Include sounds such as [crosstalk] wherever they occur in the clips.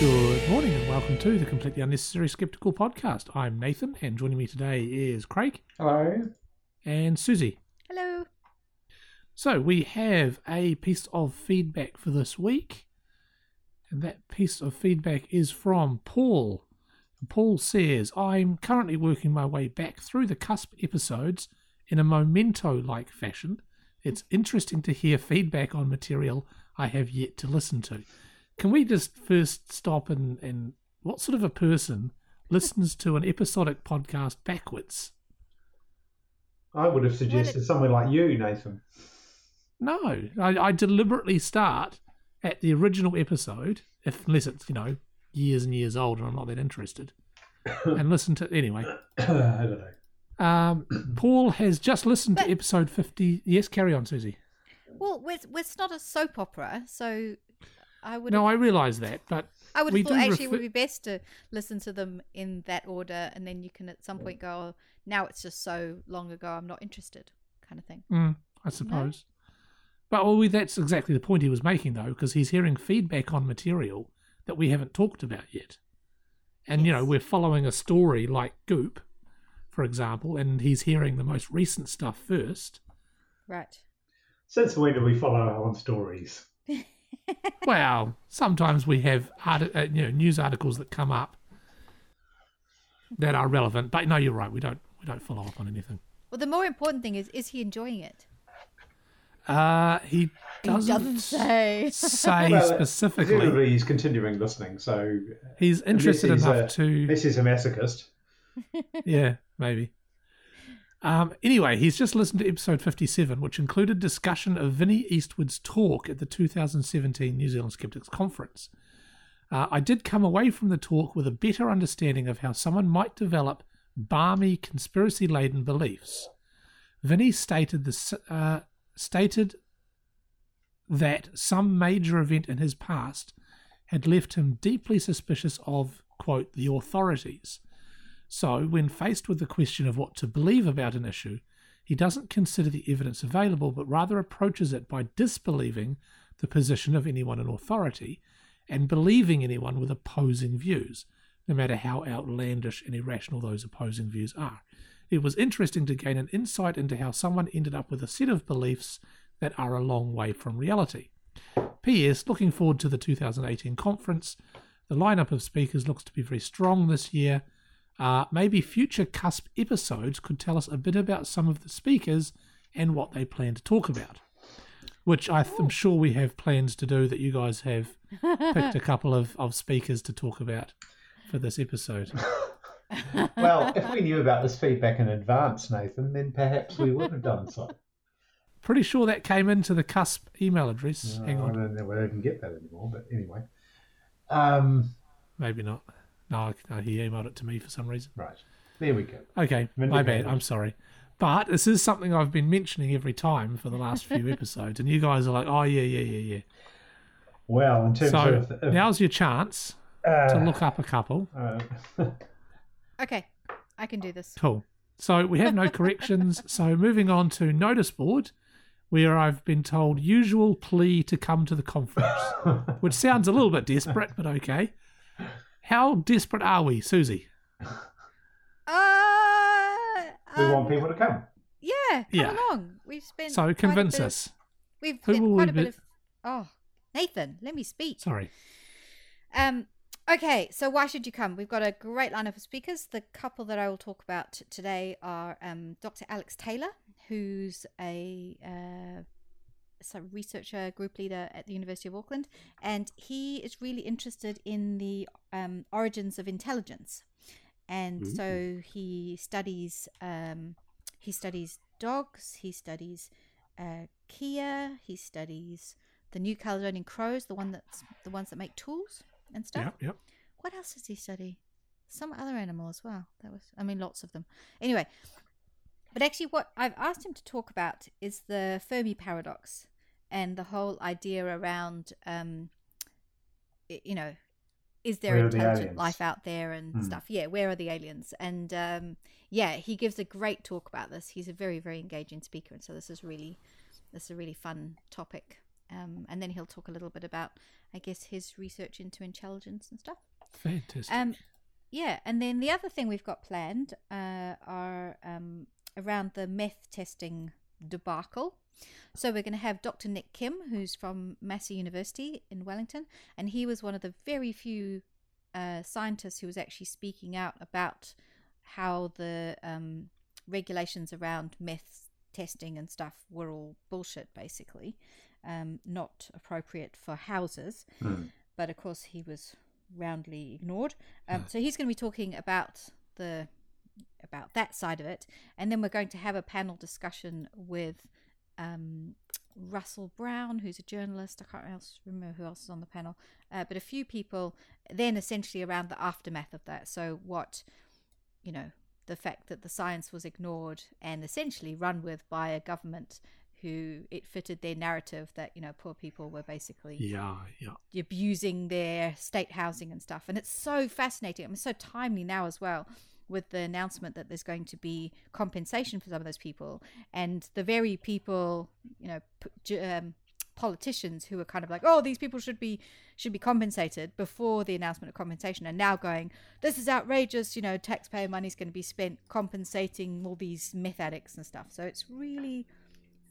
Good morning and welcome to the Completely Unnecessary Skeptical podcast. I'm Nathan, and joining me today is Craig Hello. and Susie. Hello. So, we have a piece of feedback for this week, and that piece of feedback is from Paul. Paul says, I'm currently working my way back through the cusp episodes in a memento like fashion. It's interesting to hear feedback on material I have yet to listen to. Can we just first stop and, and what sort of a person listens to an episodic podcast backwards? I would have suggested someone like you, Nathan. No, I, I deliberately start at the original episode, if, unless it's, you know, years and years old and I'm not that interested, and listen to anyway. [coughs] I don't know. Um, Paul has just listened to episode 50. Yes, carry on, Susie. Well, we're, we're- it's not a soap opera, so I would No, I realise that, but [laughs] I would we have thought do actually it would be best to listen to them in that order, and then you can at some point go, oh, now it's just so long ago, I'm not interested, kind of thing. Mm, I suppose. But well, we, that's exactly the point he was making, though, because he's hearing feedback on material that we haven't talked about yet. And, you know, we're following a story like Goop, for example, and he's hearing the most recent stuff first. Right. Since when do we follow our own stories? [laughs] well, sometimes we have art- uh, you know, news articles that come up that are relevant, but no, you're right. We don't we don't follow up on anything. Well, the more important thing is, is he enjoying it? Uh, he He doesn't, doesn't say. say Well, specifically. Presumably he's continuing listening, so He's interested he's enough a- to this is a masochist. yeah, maybe. Um, anyway, he's just listened to episode 57, which included discussion of Vinnie Eastwood's talk at the 2017 New Zealand Skeptics Conference. Uh, I did come away from the talk with a better understanding of how someone might develop barmy, conspiracy laden beliefs. Vinnie stated, this, uh, stated that some major event in his past had left him deeply suspicious of, quote, the authorities. So, when faced with the question of what to believe about an issue, he doesn't consider the evidence available, but rather approaches it by disbelieving the position of anyone in authority and believing anyone with opposing views, no matter how outlandish and irrational those opposing views are. It was interesting to gain an insight into how someone ended up with a set of beliefs that are a long way from reality. P.S. Looking forward to the 2018 conference. The lineup of speakers looks to be very strong this year. Uh, maybe future cusp episodes could tell us a bit about some of the speakers and what they plan to talk about. Which I th- I'm sure we have plans to do that you guys have picked a [laughs] couple of, of speakers to talk about for this episode. [laughs] Well, if we knew about this feedback in advance, Nathan, then perhaps we would have done so. Pretty sure that came into the cusp email address. Hang I on, don't know whether I can get that anymore, but anyway. Um, maybe not. No, no, he emailed it to me for some reason. right. There we go. Okay, my Vindicated. bad. I'm sorry. But this is something I've been mentioning every time for the last few [laughs] episodes, and you guys are like, "Oh yeah, yeah, yeah, yeah." Well, in terms So of, of now's your chance uh, to look up a couple. uh, [laughs] okay, I can do this. Cool. So we have no corrections. [laughs] So moving on to notice board, where I've been told usual plea to come to the conference, which sounds a little bit desperate, but okay. How desperate are we, Susie? [laughs] Uh, we um, want people to come. Yeah, come Yeah. along. We've spent. So convince bit of- us. We've Who spent will quite we a bit be- of. Oh, Nathan, let me speak. Sorry. Um, okay, so why should you come? We've got a great lineup of speakers. The couple that I will talk about today are um, Dr. Alex Taylor, who's a uh, so researcher, group leader at the University of Auckland, and he is really interested in the um, origins of intelligence, and so he studies um, he studies dogs, he studies uh, kea, he studies the New Caledonian crows, the one that's the ones that make tools and stuff. Yep, yep. What else does he study? Some other animal as well. That was, I mean, lots of them. Anyway, but actually, what I've asked him to talk about is the Fermi paradox and the whole idea around, um, you know, is there Where are the intelligent life out there and Hmm. stuff? Yeah, where are the aliens? And um, yeah, he gives a great talk about this. He's a very, very engaging speaker, and so this is really, this is a really fun topic um, and then he'll talk a little bit about, I guess, his research into intelligence and stuff. Fantastic. Um, yeah, and then the other thing we've got planned uh, are um, around the meth testing debacle. So we're going to have Dr. Nick Kim, who's from Massey University in Wellington, and he was one of the very few uh, scientists who was actually speaking out about how the um, regulations around meth testing and stuff were all bullshit, basically, um, not appropriate for houses. Hmm. But of course, he was roundly ignored. Um, so he's going to be talking about the about that side of it, and then we're going to have a panel discussion with um, Russell Brown, who's a journalist. I can't else remember who else is on the panel, uh, but a few people. Then essentially around the aftermath of that. So what, you know, the fact that the science was ignored and essentially run with by a government who it fitted their narrative that you know poor people were basically yeah, yeah. abusing their state housing and stuff. And it's so fascinating. I mean, so timely now as well with the announcement that there's going to be compensation for some of those people. And the very people, you know, p- j- um, politicians who are kind of like, oh, these people should be should be compensated before the announcement of compensation, are now going, this is outrageous. You know, taxpayer money is going to be spent compensating all these meth addicts and stuff. So it's really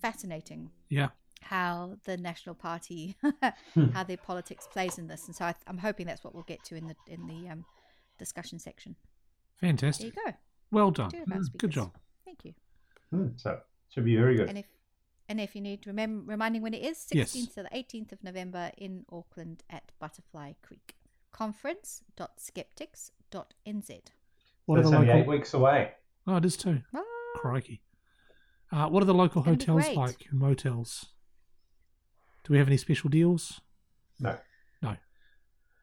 fascinating Yeah. how the National Party, [laughs] how their politics plays in this, and so I, I'm hoping that's what we'll get to in the in the um, discussion section. There Fantastic. you go. Well done. Two of our Mm, Good job. Thank you. Hmm, So should be very good. And if and if you need remem- reminding when it is, Yes. 16th to the 18th of November in Auckland at Butterfly Creek. Conference.skeptics.nz. What are That's the only local? eight weeks away. Oh, it is too. Ah, Crikey. Uh, what are the local hotels like motels? Do we have any special deals? No. No.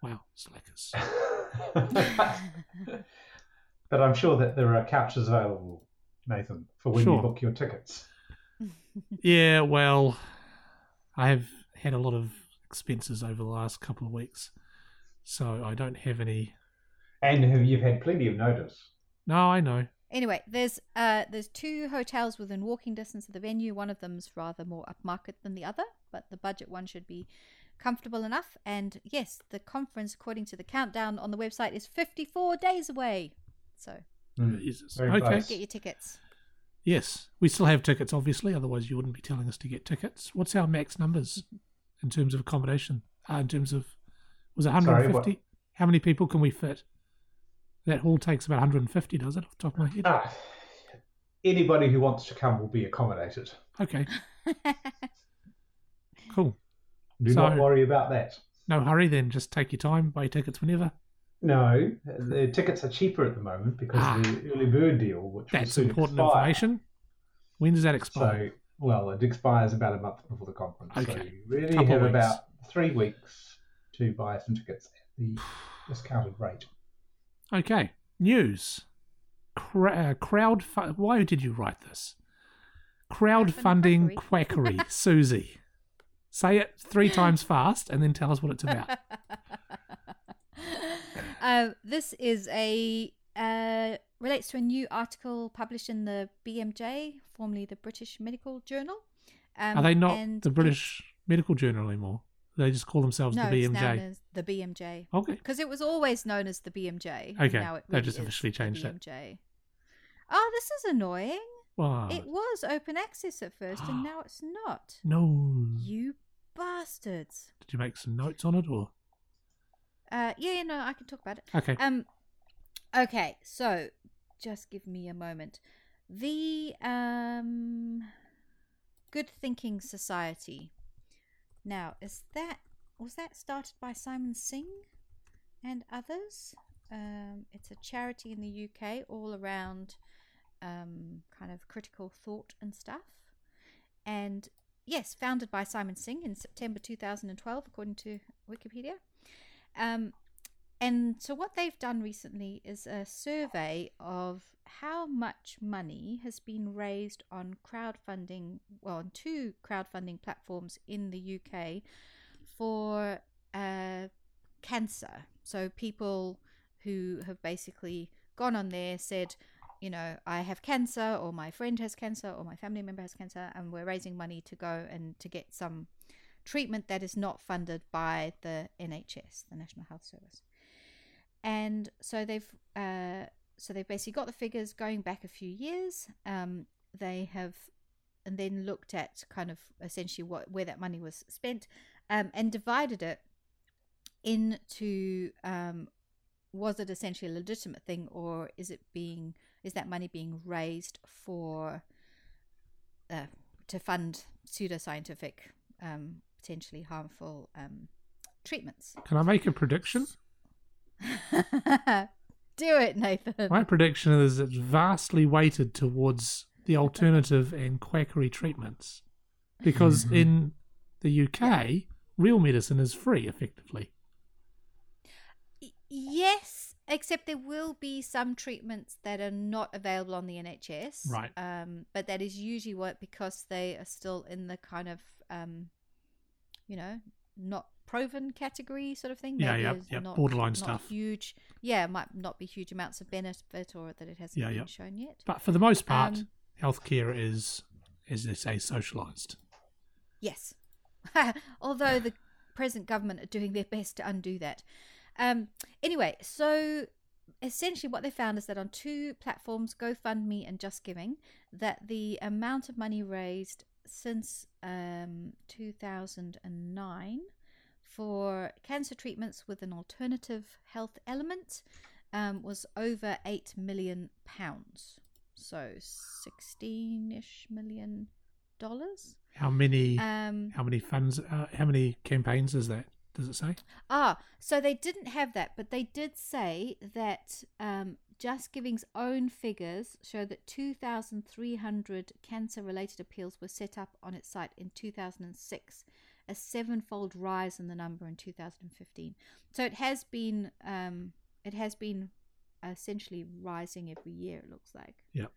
Wow, slackers. [laughs] [laughs] [laughs] but I'm sure that there are couches available, Nathan, for when Sure. you book your tickets. [laughs] yeah, well, I have had a lot of expenses over the last couple of weeks, so I don't have any. And have- you've had plenty of notice. No, I know. Anyway, there's uh there's two hotels within walking distance of the venue. One of them's rather more upmarket than the other, but the budget one should be comfortable enough. And yes, the conference, according to the countdown on the website, is 54 days away. So. Jesus. Very Okay. get your tickets. Yes, we still have tickets, obviously. Otherwise, you wouldn't be telling us to get tickets. What's our max numbers in terms of accommodation? Uh, in terms of was it Sorry, 150? what? How many people can we fit? That hall takes about 150, does it? Off the top of my head. Ah, anybody who wants to come will be accommodated. Okay, [laughs] cool. Do So- not worry about that. No hurry then. Just take your time. Buy your tickets whenever. No, the tickets are cheaper at the moment because Ah. of the early bird deal, which That's soon important expire. information. When does that expire? So, well, it expires about a month before the conference. So Okay. you really Couple have weeks. about three weeks to buy some tickets at the [sighs] discounted rate. Okay. News. Cra- uh, crowd. Fu- Why did you write this? Crowdfunding quackery. Susie. [laughs] Say it three times fast and then tell us what it's about. [laughs] uh, this is a uh, relates to a new article published in the BMJ, formerly the British Medical Journal. Um, Are they not the British Medical Journal anymore? They just call themselves No, the it's known BMJ. as the BMJ Okay. because it was always known as the BMJ. Okay, now it they've just is officially the changed it. Oh, this is annoying. Wow. It was open access at first, and [gasps] now it's not. no. You bastards. Did you make some notes on it or? Uh, yeah, yeah, no, I can talk about it. Okay. Um, okay, so just give me a moment. The um, Good Thinking Society. Now, is that was that started by Simon Singh and others? Um, it's a charity in the UK all around um, kind of critical thought and stuff. And yes, founded by Simon Singh in September 2012, according to Wikipedia. Um, and so, what they've done recently is a survey of how much money has been raised on crowdfunding, well, on two crowdfunding platforms in the UK for uh, cancer. So, people who have basically gone on there, said, you know, I have cancer, or my friend has cancer, or my family member has cancer, and we're raising money to go and to get some treatment that is not funded by the NHS, the National Health Service. And so they've uh, so they've basically got the figures going back a few years. Um, they have and then looked at kind of essentially what where that money was spent um, and divided it into um, was it essentially a legitimate thing or is it being is that money being raised for uh, to fund pseudoscientific um, potentially harmful um, treatments Can I make a prediction? [laughs] do it nathan My prediction is it's vastly weighted towards the alternative and quackery treatments. Because Mhm. in the UK, real medicine is free, effectively. Yes except there will be some treatments that are not available on the nhs Right. um, but that is usually what because they are still in the kind of um, you know not proven category sort of thing Yeah, Maybe yeah, yeah, not- borderline not stuff. huge yeah might not be huge amounts of benefit or that it hasn't Yeah, been yeah. shown yet But for the most part, Um, healthcare is, is they say, socialised. Yes. [laughs] Although the present government are doing their best to undo that. Um, anyway, so essentially what they found is that on two platforms, GoFundMe and JustGiving, that the amount of money raised since um, 2009 for cancer treatments with an alternative health element um, was over 8 million pounds. So 16-ish million dollars. How many? Um, how many funds? Uh, how many campaigns is that? Does it say? ah, so they didn't have that, but they did say that um, JustGiving's own figures show that 2,300 cancer related appeals were set up on its site in 2006, a sevenfold rise in the number in 2015. So it has been, um, it has been essentially rising every year, it looks like. Yep.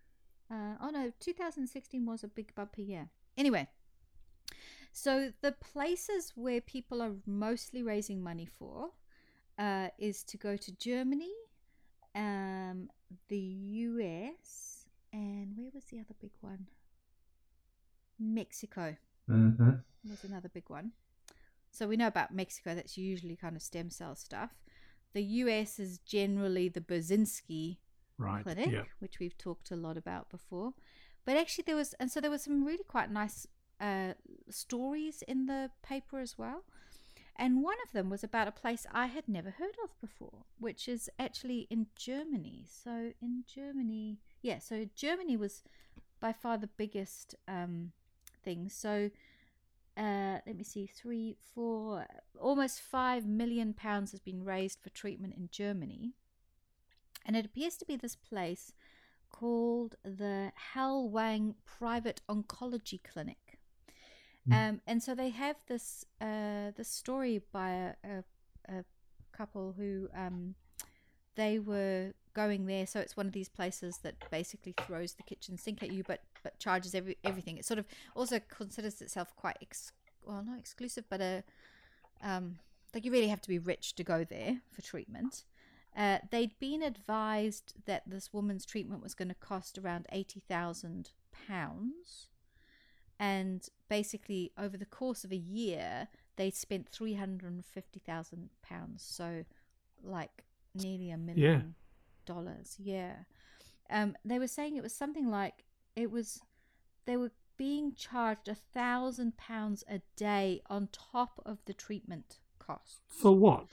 Uh, oh no, 2016 was a big bumper year. Anyway, so the places where people are mostly raising money for uh, is to go to Germany, um, the US, and where was the other big one? Mexico Mm-hmm. was another big one. So we know about Mexico. That's usually kind of stem cell stuff. The US is generally the Burzynski Right. clinic, Yeah. which we've talked a lot about before. But actually, there was, and so there were some really quite nice uh, stories in the paper as well. And one of them was about a place I had never heard of before, which is actually in Germany. So in Germany, yeah, so Germany was by far the biggest um, thing. So uh, let me see, three, four, almost five million pounds has been raised for treatment in Germany. And it appears to be this place called the Hallwang Private Oncology Clinic. Mm. Um, and so they have this uh, this story by a, a, a couple who um, they were going there. So it's one of these places that basically throws the kitchen sink at you, but but charges every everything. It sort of also considers itself quite ex- well, not exclusive, but a um, like you really have to be rich to go there for treatment. Uh, they'd been advised that this woman's treatment was going to cost around eighty thousand pounds, and basically over the course of a year, they spent three hundred and fifty thousand pounds. So, like nearly a million dollars. Yeah. Um, they were saying it was something like it was they were being charged a thousand pounds a day on top of the treatment costs. For what?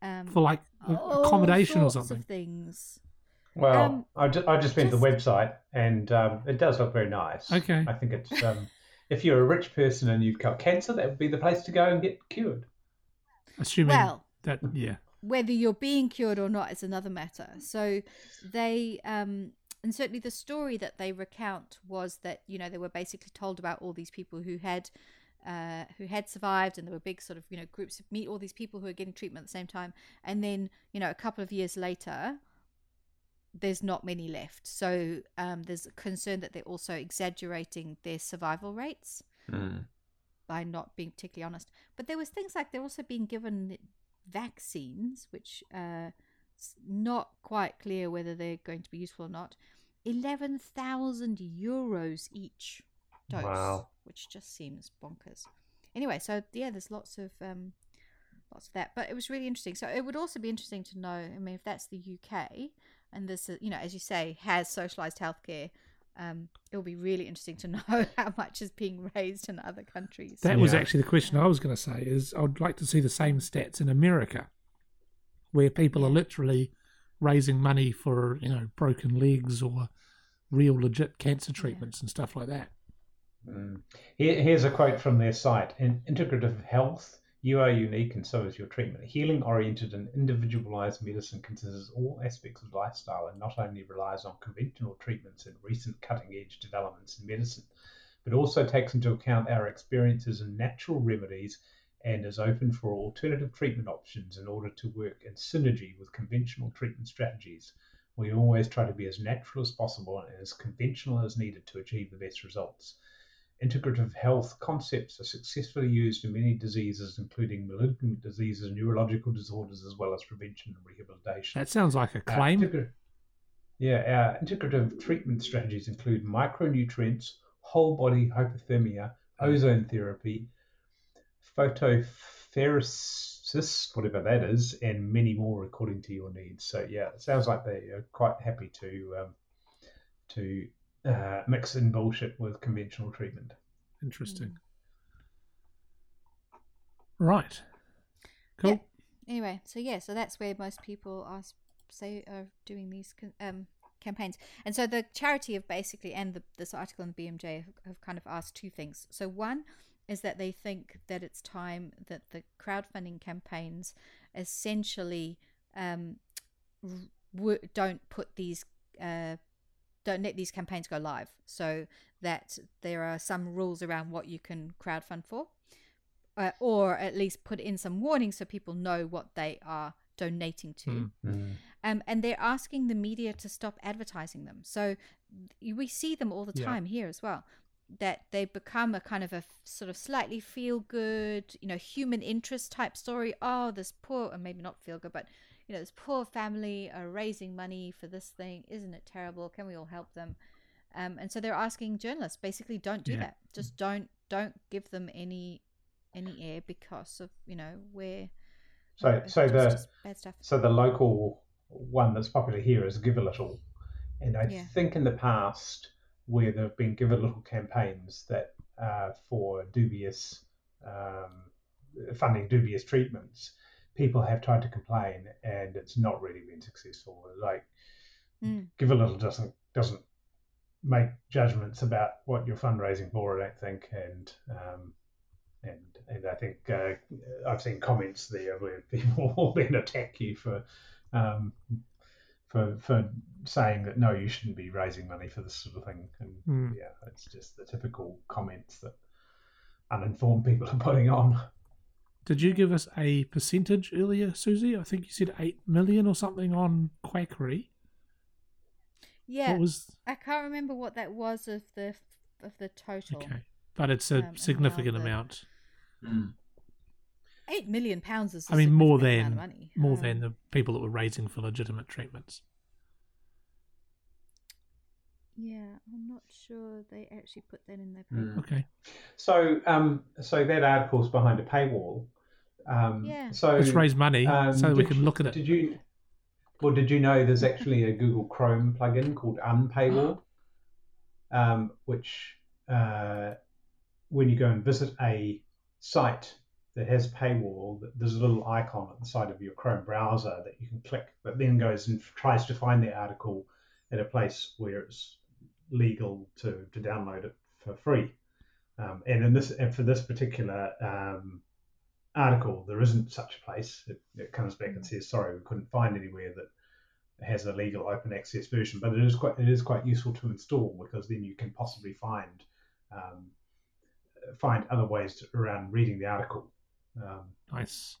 Um, For like accommodation or something? Of things. Well, Um, I just, I just went to the website and um, it does look very nice. Okay. I think it's um, if you're a rich person and you've got cancer, that would be the place to go and get cured. Assuming Well, that, yeah. whether you're being cured or not is another matter. So they um and certainly the story that they recount was that you know they were basically told about all these people who had uh, who had survived and there were big sort of you know groups of meet all these people who are getting treatment at the same time and then you know a couple of years later there's not many left so um, there's a concern that they're also exaggerating their survival rates by not being particularly honest. But there was things like they're also being given vaccines, which uh, not quite clear whether they're going to be useful or not. Eleven thousand euros each dose, Wow. which just seems bonkers. anyway, so yeah, there's lots of um, lots of that. But it was really interesting. So it would also be interesting to know. I mean, if that's the UK and this, is, you know, as you say, has socialized healthcare. Um, it will be really interesting to [laughs] know how much is being raised in other countries. That was actually the question I was going to say. Is I'd like to see the same stats in America, where people are literally raising money for you know broken legs or real legit cancer treatments and stuff like that. Mm. Here, here's a quote from their site In integrative health, you are unique and so is your treatment. Healing oriented and individualized medicine considers all aspects of lifestyle and not only relies on conventional treatments and recent cutting edge developments in medicine, but also takes into account our experiences and natural remedies and is open for alternative treatment options in order to work in synergy with conventional treatment strategies. We always try to be as natural as possible and as conventional as needed to achieve the best results. Integrative health concepts are successfully used in many diseases, including malignant diseases, neurological disorders, as well as prevention and rehabilitation. That sounds like a claim. integra- yeah, our integrative treatment strategies include micronutrients, whole body hypothermia, ozone therapy, photopheresis, whatever that is, and many more according to your needs. So yeah, it sounds like they are quite happy to um, to uh, mix in bullshit with conventional treatment. Interesting. Right. Cool. Yeah. Anyway, so yeah, so that's where most people are s- say are doing these um, campaigns, and so the charity have basically and the, this article in the BMJ have, have kind of asked two things. So one is that they think that it's time that the crowdfunding campaigns essentially um, r- w- don't put these uh, don't let these campaigns go live, so that there are some rules around what you can crowdfund for uh, or at least put in some warnings so people know what they are donating to. Mm. Um, and they're asking the media to stop advertising them. So we see them all the Yeah. time here as well. That they become a kind of a sort of slightly feel good, you know, human interest type story. Oh, this poor, and maybe not feel good, but you know, this poor family are raising money for this thing. Isn't it terrible? Can we all help them? Um, and so they're asking journalists basically don't do Yeah. that. Just don't don't give them any any air because of you know where. So- so the- bad stuff. So the local one that's popular here is Givealittle, and I Yeah. think in the past where there have been Givealittle campaigns that uh, for dubious um, funding dubious treatments, people have tried to complain, and it's not really been successful. Like Mm. Givealittle doesn't doesn't make judgments about what you're fundraising for. I don't think, and um, and and I think uh, I've seen comments there where [laughs] people will then attack you for um, for for saying that no, you shouldn't be raising money for this sort of thing. And Mm. yeah, it's just the typical comments that uninformed people are putting on. Did you give us a percentage earlier, Susie? I think you said eight million or something on quackery. Yeah, What was I can't remember what that was of the of the total. okay? But it's a Um, significant now the- amount, Eight million pounds is. a I mean, more than- amount of money. more Um, than the people that were raising for legitimate treatments. Yeah, I'm not sure they actually put that in their Mm. Okay, So um, so that article's behind a paywall. Um, Yeah. So let's raise money um, so that we can you- look at it. Did you? Well, did you know there's actually a Google Chrome plugin called Unpaywall, [gasps] um, which uh, when you go and visit a site that has paywall, there's a little icon at the side of your Chrome browser that you can click, but then goes and tries to find the article at a place where it's legal to, to download it for free. Um, and in this, and for this particular um, article, there isn't such a place. It, it comes back and says, "Sorry, we couldn't find anywhere that has a legal open access version." But it is quite it is quite useful to install because then you can possibly find um, find other ways to, around reading the article um, Nice.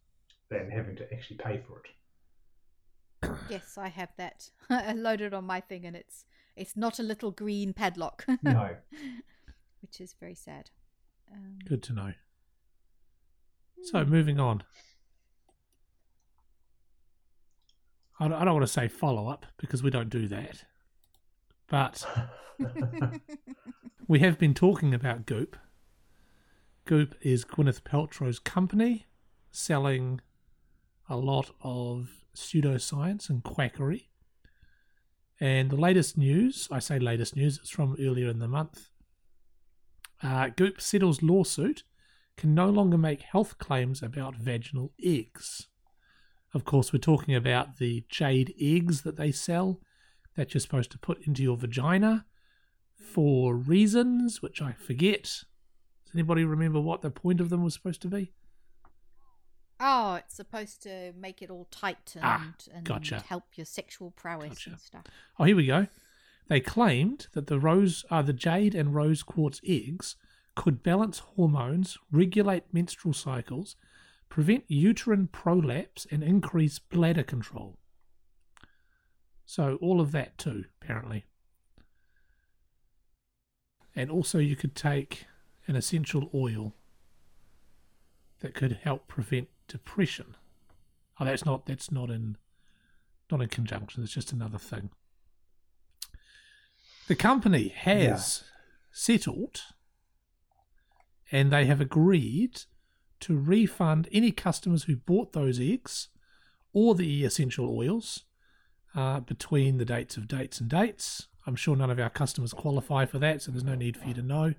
than having to actually pay for it. Yes, I have that [laughs] loaded on my thing, and it's it's not a little green padlock. [laughs] No, which is very sad. Um, Good to know. So moving on. I don't, I don't want to say follow up because we don't do that, but [laughs] we have been talking about Goop, Goop is Gwyneth Paltrow's company selling a lot of pseudoscience and quackery. And the latest news, I say latest news, it's from earlier in the month. Uh, Goop settles lawsuit, can no longer make health claims about vaginal eggs. Of course, we're talking about the jade eggs that they sell that you're supposed to put into your vagina for reasons which I forget. Does anybody remember what the point of them was supposed to be? Oh, it's supposed to make it all tight and, Ah, and gotcha. help your sexual prowess Gotcha. and stuff. Oh, here we go. They claimed that the rose, uh, the jade and rose quartz eggs could balance hormones, regulate menstrual cycles, prevent uterine prolapse, and increase bladder control. So all of that too, apparently. And also, you could take an essential oil that could help prevent depression. Oh, that's not that's not in not in conjunction. It's just another thing. The company has settled, and they have agreed to refund any customers who bought those eggs or the essential oils uh, between the dates of dates and dates. I'm sure none of our customers qualify for that, so there's no need for you to know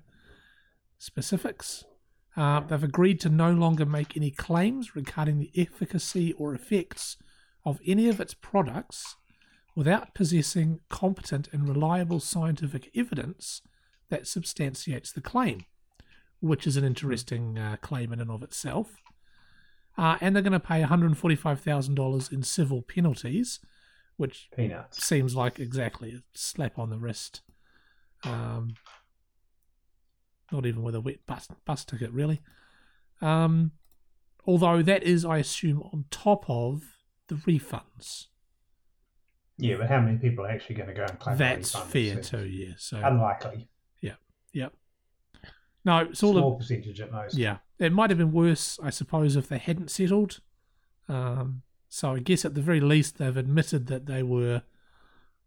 specifics. Uh, they've agreed to no longer make any claims regarding the efficacy or effects of any of its products without possessing competent and reliable scientific evidence that substantiates the claim, which is an interesting uh, claim in and of itself. Uh, and they're going to pay $145,000 in civil penalties, which Peanuts. seems like exactly a slap on the wrist. Um, not even with a wet bus, bus ticket, really. Um, although that is, I assume, on top of the refunds. Yeah, but how many people are actually going to go and claim That's fair too, yeah. So, Unlikely. Yeah. Yep. No, it's all Small of, percentage at most. yeah. It might have been worse, I suppose, if they hadn't settled. Um, so I guess at the very least they've admitted that they were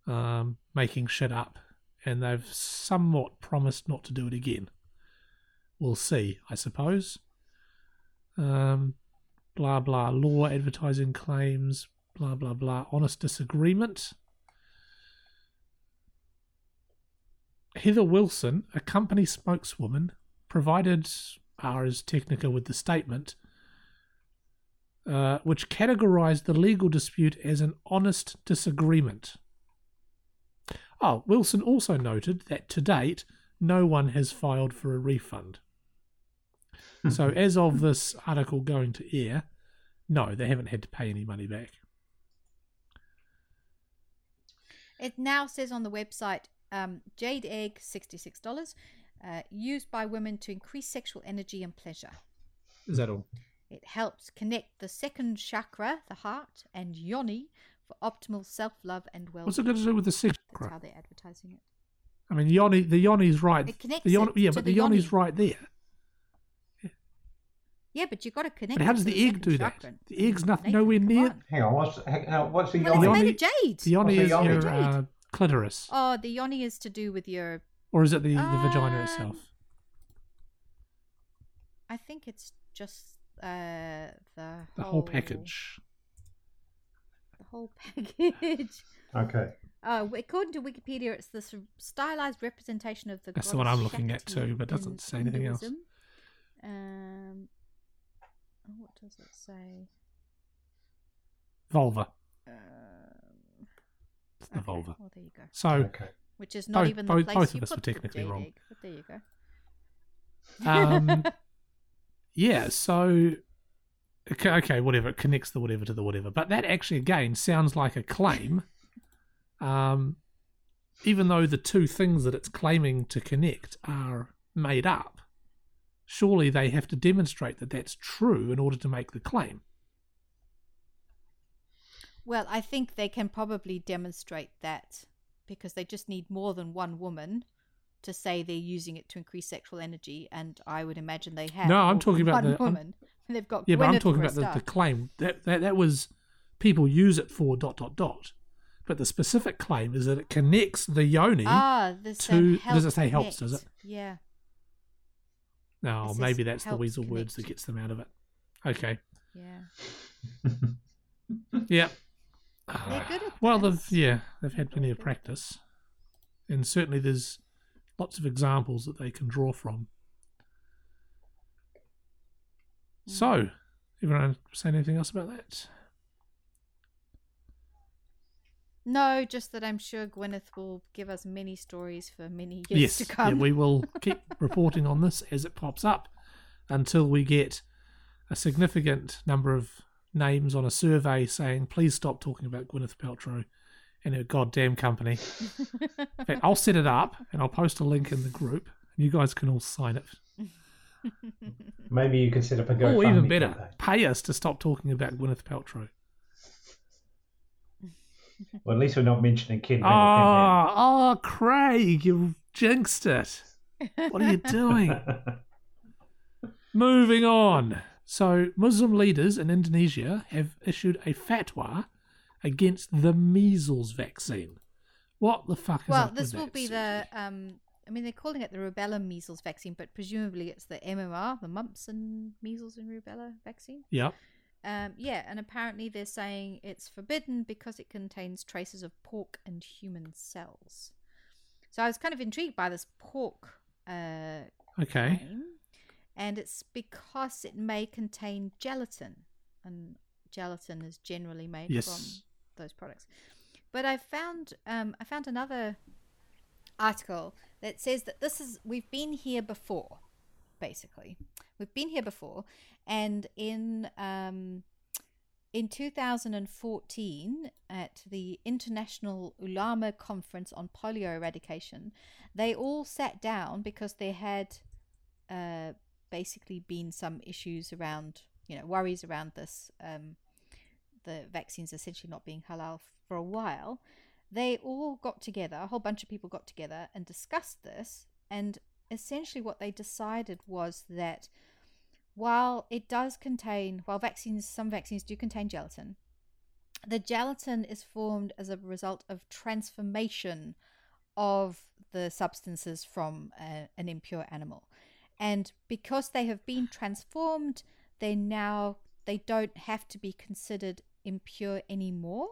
um, making shit up, and they've somewhat promised not to do it again. We'll see, I suppose. Um, blah blah law, advertising claims, blah blah blah. Honest disagreement. Heather Wilson, a company spokeswoman, provided Ars Technica with the statement, uh, which categorized the legal dispute as an honest disagreement. Oh, Wilson also noted that to date, no one has filed for a refund. [laughs] so, as of this article going to air, no, they haven't had to pay any money back. It now says on the website um, jade egg, $66, uh, used by women to increase sexual energy and pleasure. Is that all? It helps connect the second chakra, the heart, and yoni for optimal self love and well What's it got to do with the sex? That's how they're advertising it. I mean, yoni, the yoni's right. It connects the yoni, it yeah, to but the the yoni's yoni. right there. Yeah, but you've got to connect. But how does to the egg second do that? The egg's nothing, Nathan, nowhere come near. on. Hang on, what's, hang on, what's the Well, yoni? it's yoni- made of jade. The yoni What's a is yoni? your uh, clitoris, Oh, the yoni is to do with your. Or is it the, the vagina Um, itself? I think it's just uh, the The whole package. The whole package. [laughs] Okay. Uh, according to Wikipedia, it's the stylized representation of the. That's the one I'm looking at Shakti too, but it doesn't say anything else. Um, what does it say? Vulva. Um, It's the okay, vulva. Well, there you go. So, Okay. Which is not even the both- place both you of us put were technically wrong. egg, but there you go. um, [laughs] yeah, so okay, okay, whatever. It connects the whatever to the whatever. But that actually, again, sounds like a claim. [laughs] Um, even though the two things that it's claiming to connect are made up, surely they have to demonstrate that that's true in order to make the claim. Well, I think they can probably demonstrate that because they just need more than one woman to say they're using it to increase sexual energy, and I would imagine they have. No, I'm talking about one the- I'm- woman. [laughs] They've got Yeah, but I'm talking about the, the claim. That, that that was people use it for dot dot dot. But the specific claim is that it connects the yoni. ah, this to- does it say helps, does it? Yeah. No, It maybe that's the helps weasel words that gets them out of it. Okay. Yeah. [laughs] Yeah. They're good at Well, they've yeah, they've had plenty of practice, and certainly there's lots of examples that they can draw from. Mm. So, everyone say anything else about that? No, just that I'm sure Gwyneth will give us many stories for many yes, years to yeah, we will [laughs] keep reporting on this as it pops up until we get a significant number of names on a survey saying, "Please stop talking about Gwyneth Paltrow and her goddamn company." [laughs] In fact, I'll set it up and I'll post a link in the group, and you guys can all sign it. [laughs] Maybe you can set up a GoFundMe or even better, campaign. pay us to stop talking about Gwyneth Paltrow. [laughs] Well, at least we're not mentioning Ken. Oh, oh, Craig, you jinxed it. What are you doing? Moving on. So, Muslim leaders in Indonesia have issued a fatwa against the measles vaccine. What the fuck is well, up this will be the. Um, I mean, they're calling it the rubella measles vaccine, but presumably it's the MMR, the mumps and measles and rubella vaccine. Yep. Um, yeah, and apparently they're saying it's forbidden because it contains traces of pork and human cells. So I was kind of intrigued by this pork uh, Okay. claim, and it's because it may contain gelatin, and gelatin is generally made Yes. from those products. But I found um, I found another article that says that this is we've been here before, basically. We've been here before, and in um, in 2014 at the International Ulama Conference on Polio Eradication, they all sat down because they had uh, basically been some issues around, you know, worries around this, um, the vaccines essentially not being halal for a while. They all got together, a whole bunch of people got together and discussed this. And essentially, what they decided was that while it does contain, while vaccines, some vaccines do contain gelatin, the gelatin is formed as a result of transformation of the substances from a, an impure animal. And because they have been transformed, they now they don't have to be considered impure anymore.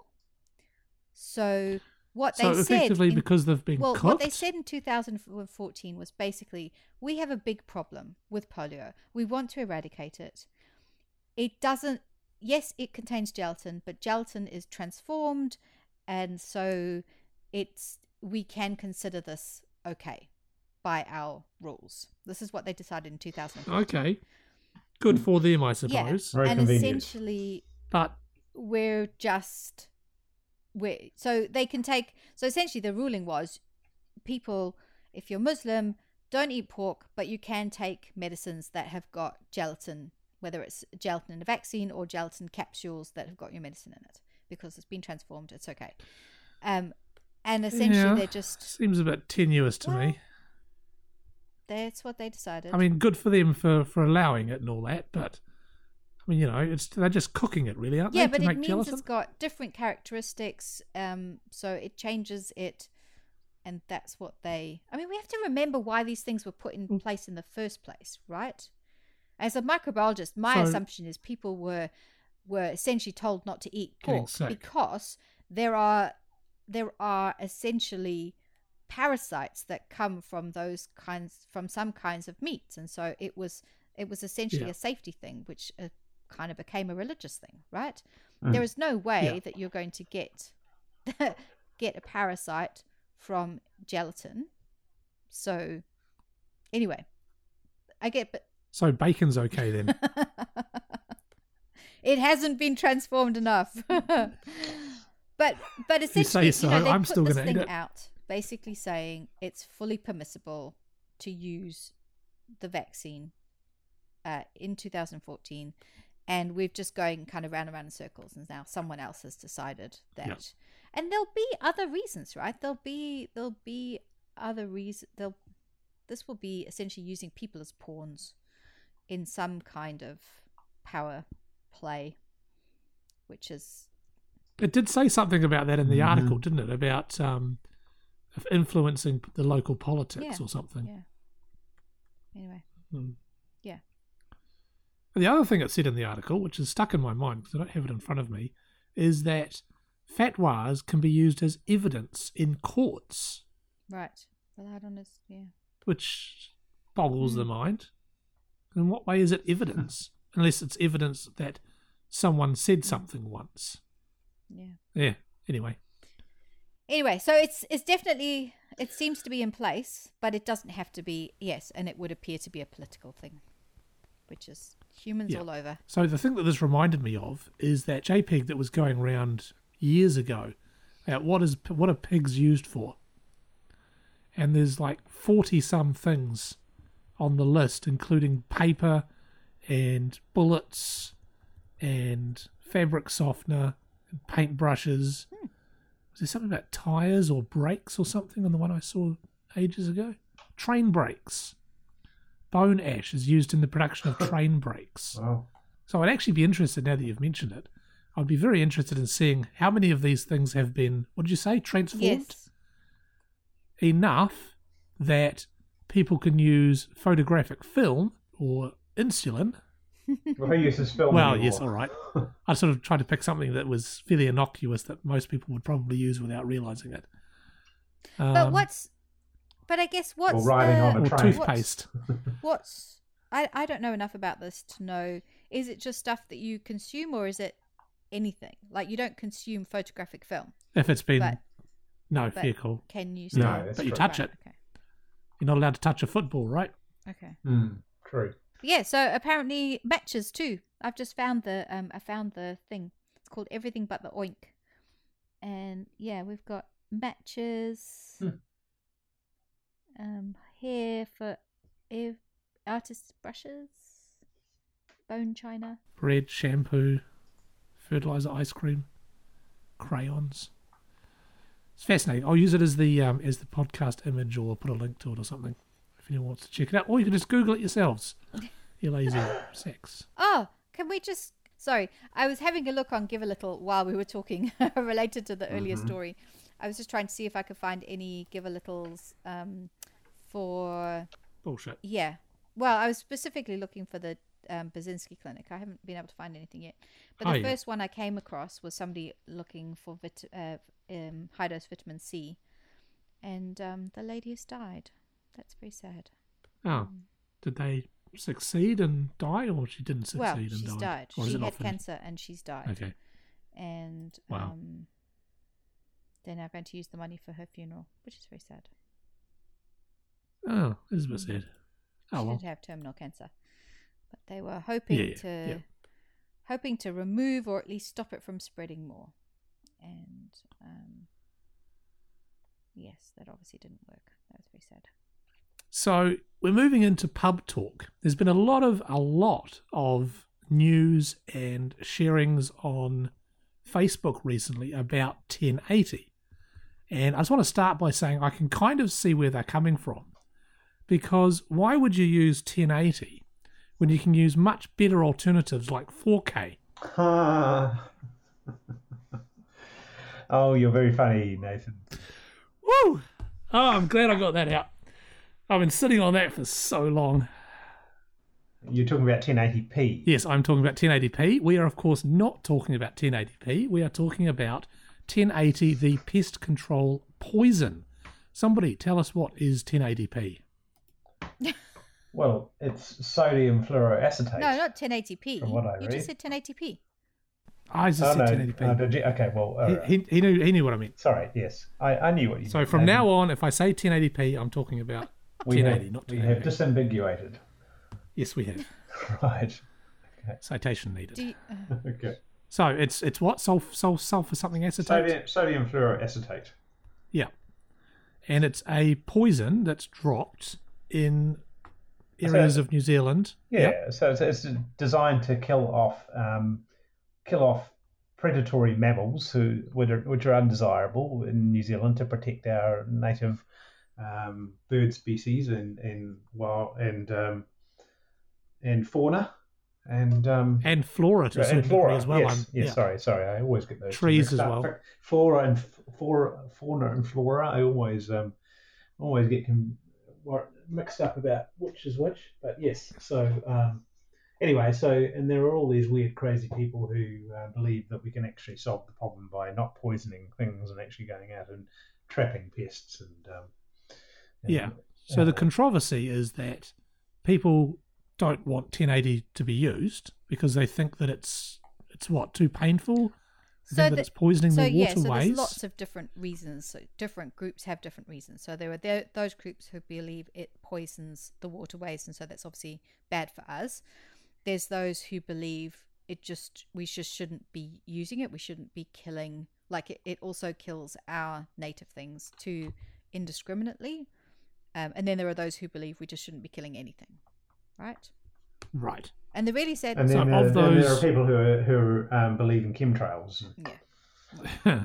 So what So they said effectively, in- because they've been well, cooked. what they said in 2014 was basically we have a big problem with polio. We want to eradicate it. It doesn't, yes, it contains gelatin, but gelatin is transformed, and so it's we can consider this okay by our rules. This is what they decided in 2014. Okay. Good for them, I Yeah, suppose. Very and convenient. essentially But we're just we so they can take so essentially the ruling was people if you're muslim don't eat pork but you can take medicines that have got gelatin whether it's gelatin in a vaccine or gelatin capsules that have got your medicine in it because it's been transformed it's okay um and essentially Yeah. they're just seems a bit tenuous to Well, me. That's what they decided I mean, good for them for, for allowing it and all that, but I mean, you know, it's they're just cooking it, really, aren't yeah they, but to it means gelatin? it's got different characteristics um so it changes it and that's what they i mean we have to remember why these things were put in Mm. place in the first place right as a microbiologist my So- assumption is people were were essentially told not to eat pork because there are there are essentially parasites that come from those kinds from some kinds of meats and so it was it was essentially Yeah. a safety thing which uh, kind of became a religious thing right Mm. there is no way. Yeah. that you're going to get [laughs] get a parasite from gelatin so anyway i get but So bacon's okay then. [laughs] it hasn't been transformed enough [laughs] but but you say essentially so, know, they I'm still this gonna eat it. out basically saying it's fully permissible to use the vaccine uh, in 2014 and we're just going kind of round and round in circles and now someone else has decided that Yep. and there'll be other reasons right there'll be there'll be other reasons they'll this will be essentially using people as pawns in some kind of power play which is It did say something about that in the Mhm. article, didn't it? About um, of influencing the local politics Yeah, or something. yeah anyway Hmm. Yeah. The other thing it said in the article, which is stuck in my mind because I don't have it in front of me, is that fatwas can be used as evidence in courts, Right. Relied on his yeah. which boggles the Hmm. mind. In what way is it evidence? Unless it's evidence that someone said something once. Yeah. Yeah. Anyway, Anyway, so it's it's definitely it seems to be in place, but it doesn't have to be. Yes, and it would appear to be a political thing, which is humans Yeah. all over. So the thing that this reminded me of is that JPEG that was going around years ago about what is what are pigs used for, and there's like forty some things on the list, including paper and bullets and fabric softener and paintbrushes. Hmm. Was there something about tires or brakes or something on the one I saw ages ago? Train brakes. Bone ash is used in the production of [laughs] train brakes. Wow. So I'd actually be interested now that you've mentioned it. I'd be very interested in seeing how many of these things have been, what did you say, transformed Yes. enough that people can use photographic film or insulin. [laughs] Well, who uses film well, anymore? yes, all right. [laughs] I sort of tried to pick something that was fairly innocuous that most people would probably use without realizing it. But Um, what's but I guess what's riding the, on a or train. toothpaste? [laughs] what's I, I don't know enough about this to know is it just stuff that you consume or is it anything like you don't consume photographic film If it's been but no but- fair call, can you No, still that's but you touch Right, it. okay You're not allowed to touch a football, right? okay Hmm, true. Yeah so apparently matches too i've just found the um i found the thing it's called everything but the oink and yeah we've got matches Hmm. um here for ev- artist brushes bone china Bread, shampoo, fertilizer, ice cream, crayons. It's fascinating. I'll use it as the um, as the podcast image or put a link to it or something if anyone wants to check it out. Or you can just Google it yourselves. [laughs] You lazy sacks. Oh, can we just? Sorry, I was having a look on Givealittle while we were talking, [laughs] related to the earlier Mhm. story. I was just trying to see if I could find any Givealittles um, for Bullshit. yeah. Well, I was specifically looking for the um, Burzynski Clinic. I haven't been able to find anything yet. But Oh, the yeah. first one I came across was somebody looking for vit- uh, um, high dose vitamin C, and um, the lady has died. That's very sad. Oh, did they succeed and die, or she didn't succeed well, and she's died? died. She had finished? cancer and she's died. Okay. and Wow. um, they're now going to use the money for her funeral, which is very sad. Oh, this is sad. Oh she well. did have terminal cancer, but they were hoping Yeah, yeah, to yeah. hoping to remove or at least stop it from spreading more. And um, yes, that obviously didn't work. That was very sad. So we're moving into pub talk. There's been a lot of a lot of news and sharings on Facebook recently about 1080. And I just want to start by saying I can kind of see where they're coming from. Because why would you use 1080 when you can use much better alternatives like 4K? Ah. [laughs] oh, you're very funny, Nathan. Woo! Oh, I'm glad I got that out. I've been sitting on that for so long. You're talking about 1080p. Yes, I'm talking about 1080p. We are, of course, not talking about 1080p. We are talking about 1080, the pest control poison. Somebody tell us what is 1080p. Well, it's sodium fluoroacetate. No, not 1080p. From what I you read. just said 1080p. I just Oh, said oh, 1080p. did you? Okay, well, all right. he, he, he knew he knew what I meant. sorry, yes. I, I knew what you meant. So meant, from now on, if I say 1080p, I'm talking about we 1080, have, not we have 1080. disambiguated. Yes, we have [laughs] Right. citation needed. You, uh, [laughs] Okay. So it's it's what sulfur sulfur, sulfur something acetate. Sodium, sodium fluoroacetate. Yeah, and it's a poison that's dropped in areas So- of New Zealand. Yeah, so it's, it's designed to kill off um, kill off predatory mammals who which are undesirable in New Zealand to protect our native um, bird species and and wild and um, and fauna and um, and flora to and flora as well. Yes, yes. yeah. Sorry, sorry. I always get those Trees as well. Flora and f- flora, fauna and flora. I always um, always get com- mixed up about which is which, but yes. So um, anyway, so and there are all these weird, crazy people who uh, believe that we can actually solve the problem by not poisoning things and actually going out and trapping pests and. Um, and Yeah. So the controversy is that people don't want 1080 to be used because they think that it's it's what too painful. They So think that it's poisoning so the yeah, so waterways. there's lots of different reasons. So different groups have different reasons. So there are tho- those groups who believe it poisons the waterways, and so that's obviously bad for us. There's those who believe it just we just shouldn't be using it. We shouldn't be killing. Like it, it also kills our native things too indiscriminately. Um, and then there are those who believe we just shouldn't be killing anything, right? right. And the really sad. And So then, of there, then there are those- people who are, who um, believe in chemtrails. yeah.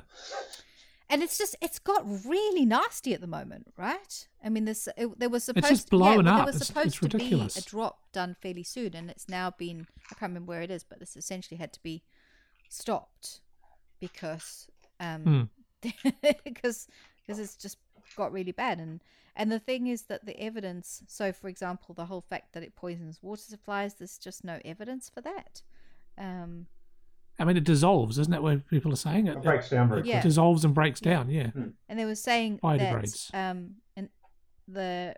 and it's just it's got really nasty at the moment right i mean this it, there was supposed just yeah, blowing well, up. there was supposed it's to be ridiculous. a drop done fairly soon and it's now been i can't remember where it is but it's essentially had to be stopped because um [laughs] because because it's just got really bad and and the thing is that the evidence so for example the whole fact that it poisons water supplies there's just no evidence for that um I mean, it dissolves, isn't that what people are saying? It, It breaks down it Yeah. dissolves and breaks down. Yeah. and they were saying that Biodegrades. um and the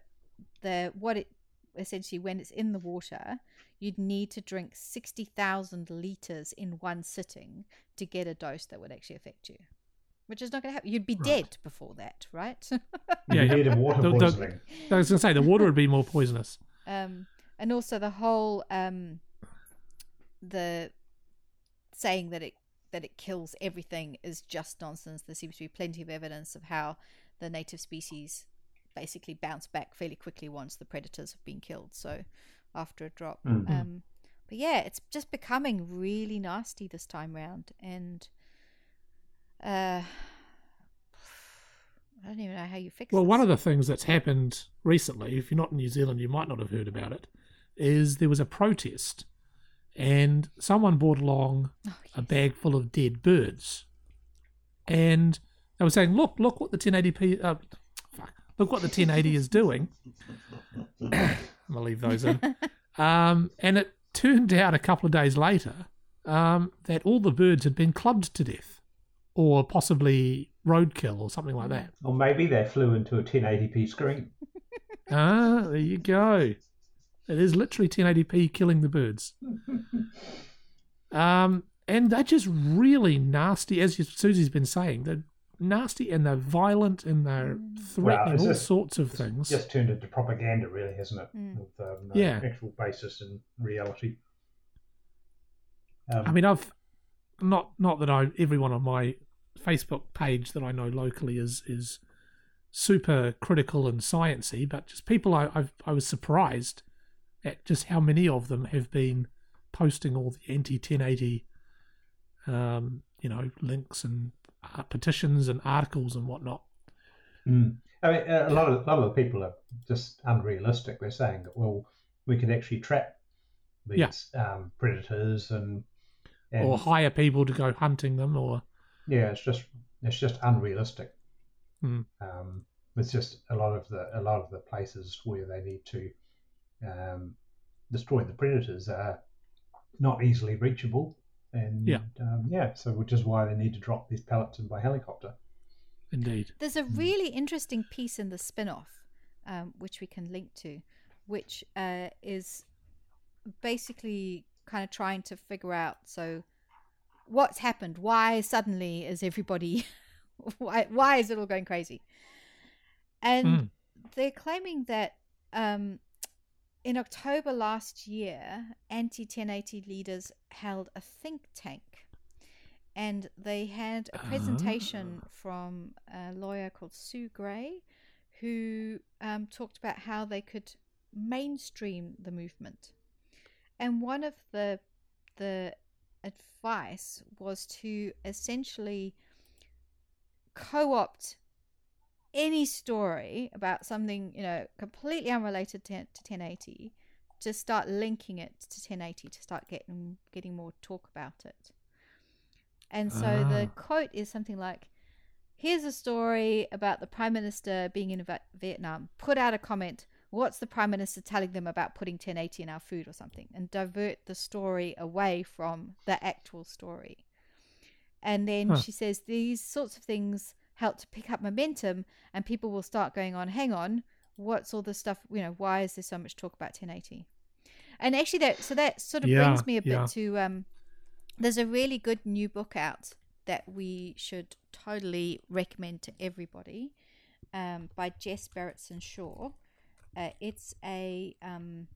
the what it essentially when it's in the water you'd need to drink 60,000 liters in one sitting to get a dose that would actually affect you which is not going to happen you'd be Right. dead before that right Yeah, Yeah, you need a water The- the- poisoning. I was going to say the water would be more poisonous. [laughs] um and also the whole um the saying that it that it kills everything is just nonsense there seems to be plenty of evidence of how the native species basically bounce back fairly quickly once the predators have been killed so after a drop Mhm. um but yeah it's just becoming really nasty this time round and uh [sighs] I don't even know how you fix Well, this. one of the things that's happened recently, if you're not in New Zealand, you might not have heard about it, is there was a protest and someone brought along Oh, a bag full of dead birds. And they were saying, look, look what the 1080p, uh, fuck, look what the 1080 is doing. I'm going to leave those in. [laughs] Um, and it turned out a couple of days later um, that all the birds had been clubbed to death or possibly roadkill or something like that. Or maybe they flew into a 1080p screen. [laughs] Ah, there you go. It is literally 1080p killing the birds. [laughs] Um, and they're just really nasty, as Susie's been saying. They're nasty and they're violent and they're threatening it's all just- sorts of It's things. just turned into propaganda, really, hasn't it? Mm. With um, no Yeah. actual basis in reality. Um, I mean, I've not not that I everyone on my Facebook page that I know locally is is super critical and sciency, but just people I I've, I was surprised at just how many of them have been posting all the anti 1080, um, you know, links and uh, petitions and articles and whatnot. Mm. I mean, a lot of a lot of the people are just unrealistic. They're saying that well, we could actually trap these um, predators and, and or hire people to go hunting them, or yeah, it's just it's just unrealistic. Hmm. Um, it's just a lot of the a lot of the places where they need to um, destroy the predators are not easily reachable, and Yeah. um, yeah, so which is why they need to drop these pellets in by helicopter. indeed. There's a really interesting piece in the Spinoff, um, which we can link to, which uh, is basically kind of trying to figure out so what's happened? Why suddenly is everybody, [laughs] why, why is it all going crazy? And Mm. they're claiming that um, in October last year, anti 1080 leaders held a think tank and they had a presentation from a lawyer called Sue Grey, who um, talked about how they could mainstream the movement. And one of the the advice was to essentially co-opt any story about something you know completely unrelated to, to 1080 to start linking it to 1080 to start getting getting more talk about it and so the Ah. quote is something like here's a story about the prime minister being in vietnam put out a comment what's the prime minister telling them about putting 1080 in our food or something and divert the story away from the actual story and then Huh. she says these sorts of things help to pick up momentum and people will start going on hang on what's all this stuff you know why is there so much talk about 1080 and actually that so that sort of Yeah, brings me a bit yeah. to um there's a really good new book out that we should totally recommend to everybody um, by Jess Berentson-Shaw. Uh, it's a um,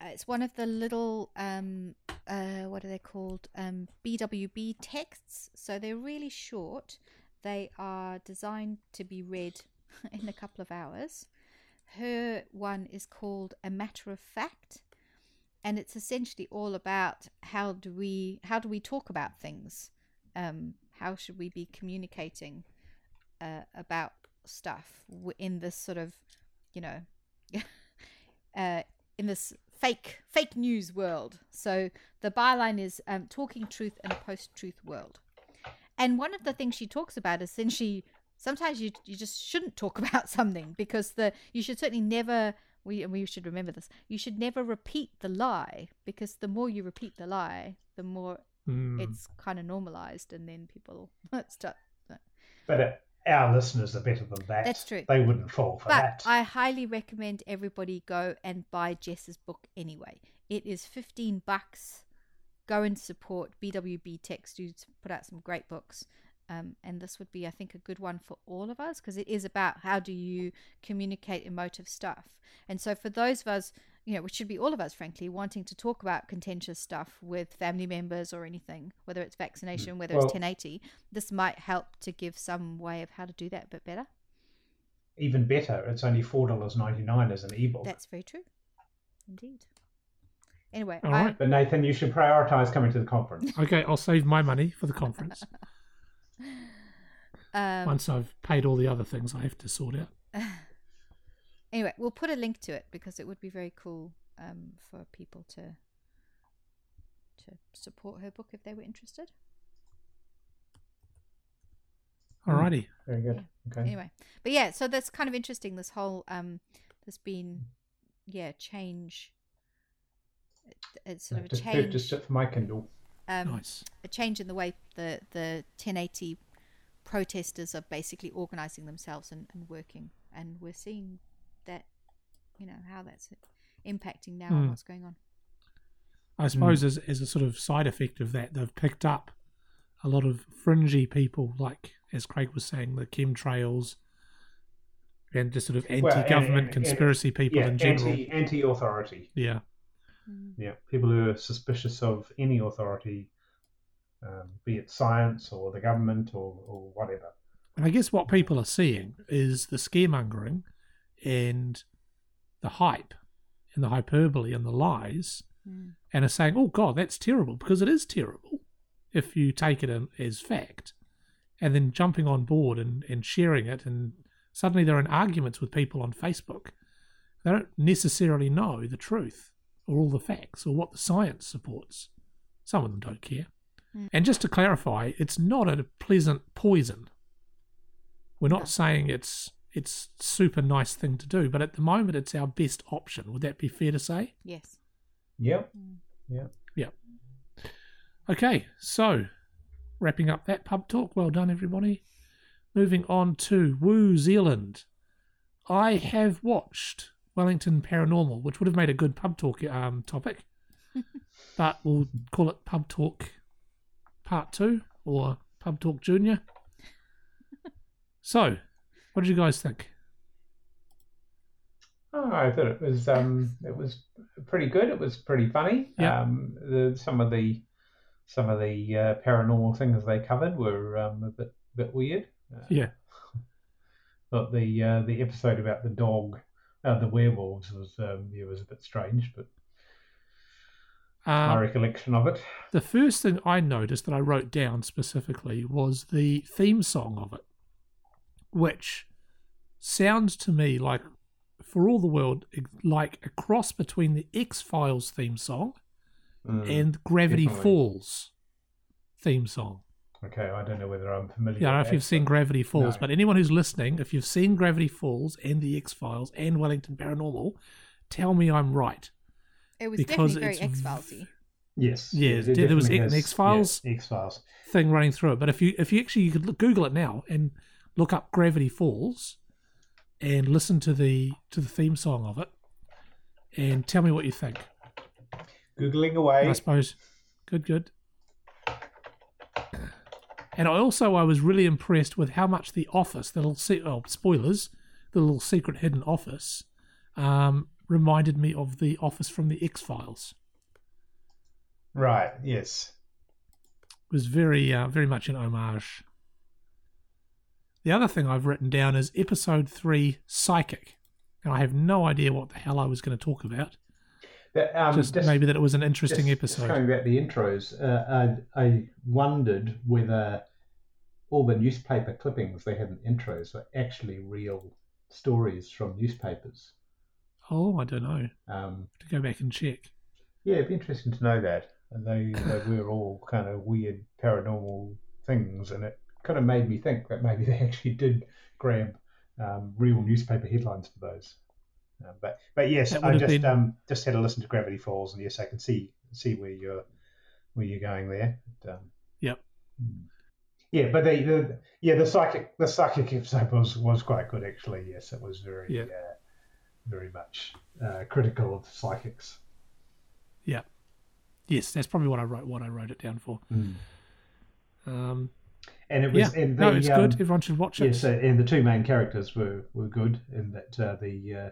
uh, it's one of the little um, uh, what are they called um, BWB texts. So they're really short. They are designed to be read [laughs] in a couple of hours. Her one is called A Matter of Fact, and it's essentially all about how do we how do we talk about things um, how should we be communicating uh, about stuff in this sort of you know [laughs] uh, in this fake fake news world so the byline is um, talking truth in a post-truth world and one of the things she talks about is then she sometimes you you just shouldn't talk [laughs] about something because the you should certainly never we we should remember this you should never repeat the lie because the more you repeat the lie the more Mm. it's kind of normalized and then people [laughs] start But our listeners are better than that. That's true. They wouldn't fall for but that. i highly recommend everybody go and buy jess's book anyway it is 15 bucks go and support bwb text who's put out some great books um, and this would be i think a good one for all of us because it is about how do you communicate emotive stuff and so for those of us you know which should be all of us frankly wanting to talk about contentious stuff with family members or anything whether it's vaccination whether Well- it's 1080 this might help to give some way of how to do that a bit better Even better, it's only four dollars ninety nine as an ebook. That's very true. Indeed. Anyway, all right. I. But Nathan, you should prioritise coming to the conference. [laughs] Okay, I'll save my money for the conference [laughs] um, once I've paid all the other things I have to sort out. [laughs] anyway, we'll put a link to it because it would be very cool um, for people to to support her book if they were interested. Alrighty. Very good. Okay. Anyway, but yeah, so that's kind of interesting. This whole um, there's been yeah change. It's sort of a just change. Just it for my Kindle. Um, Nice. a change in the way the the 1080 protesters are basically organizing themselves and, and working and we're seeing that you know how that's impacting now on Hmm. what's going on I suppose as, as a sort of side effect of that, they've picked up a lot of fringy people, like as Craig was saying, the chemtrails and just sort of Well, and- anti-government and- conspiracy people Yeah, in general. anti anti authority. Yeah, Yeah, people who are suspicious of any authority, um, be it science or the government or, or whatever. and I guess what people are seeing is the scaremongering and the hype and the hyperbole and the lies, Mm. and are saying, "Oh God, that's terrible," because it is terrible if you take it in, as fact, and then jumping on board and, and sharing it, and suddenly they're in arguments with people on Facebook. They don't necessarily know the truth or all the facts or what the science supports. Some of them don't care. Mm. And just to clarify, it's not a pleasant poison. We're not saying it's it's super nice thing to do, but at the moment it's our best option. Would that be fair to say? yes Yep. Yep. Yep. Okay, so wrapping up that pub talk. Well done, everybody. Moving on to Woo Zealand. I have watched Wellington Paranormal, which would have made a good pub talk um, topic, [laughs] but we'll call it Pub Talk Part Two or Pub Talk Junior. [laughs] So, what did you guys think? Oh, I thought it was um, it was pretty good. It was pretty funny. Yeah. Um, the, some of the some of the uh, paranormal things they covered were um, a bit bit weird. Uh, Yeah, [laughs] But the uh, the episode about the dog, uh, the werewolves was um, yeah, was a bit strange, but my um, recollection of it. the first thing I noticed that I wrote down specifically was the theme song of it, which sounds to me like, for all the world, like a cross between the X Files theme song Mm. and Gravity definitely. Falls theme song. Okay, I don't know whether I'm familiar. Yeah, I don't know if that, you've seen Gravity Falls, No. but anyone who's listening, if you've seen Gravity Falls and The X Files and Wellington Paranormal, tell me I'm right. It was Because definitely very X Filesy. Yes. Yeah, there- there was definitely X- has- X-Files. yeah, X-Files. Thing running through it, but if you if you actually you could look, Google it now and look up Gravity Falls and listen to the to the theme song of it, and tell me what you think. Googling away. I suppose. Good, good. And I also I was really impressed with how much the office, the little se- oh, spoilers, the little secret hidden office, um, reminded me of the office from the X Files. Right. Yes. It was very uh, very much an homage. The other thing I've written down is episode three, psychic, and I have no idea what the hell I was going to talk about. That, um, just, maybe that it was an interesting just- episode. Just coming back to the intros, uh, I, I wondered whether all the newspaper clippings they had in intros were actually real stories from newspapers. Oh, I don't know. Um, To go back and check. yeah, it'd be interesting to know that. And they, they were all kind of weird paranormal things, and it kind of made me think that maybe [laughs] they actually did grab um, real newspaper headlines for those. Uh, but but yes, I just been- um just had a listen to Gravity Falls, and yes, I can see see where you're where you're going there. But, um, Yep. Yeah, but the, the yeah the psychic the psychic episode was was quite good actually. Yes, it was very Yeah. uh, very much uh, critical of psychics. Yeah. Yes, that's probably what I wrote. What I wrote it down for. Um, And it was yeah, and no, it's um, good. Everyone should watch it. Yes, and the two main characters were, were good in that uh, the uh,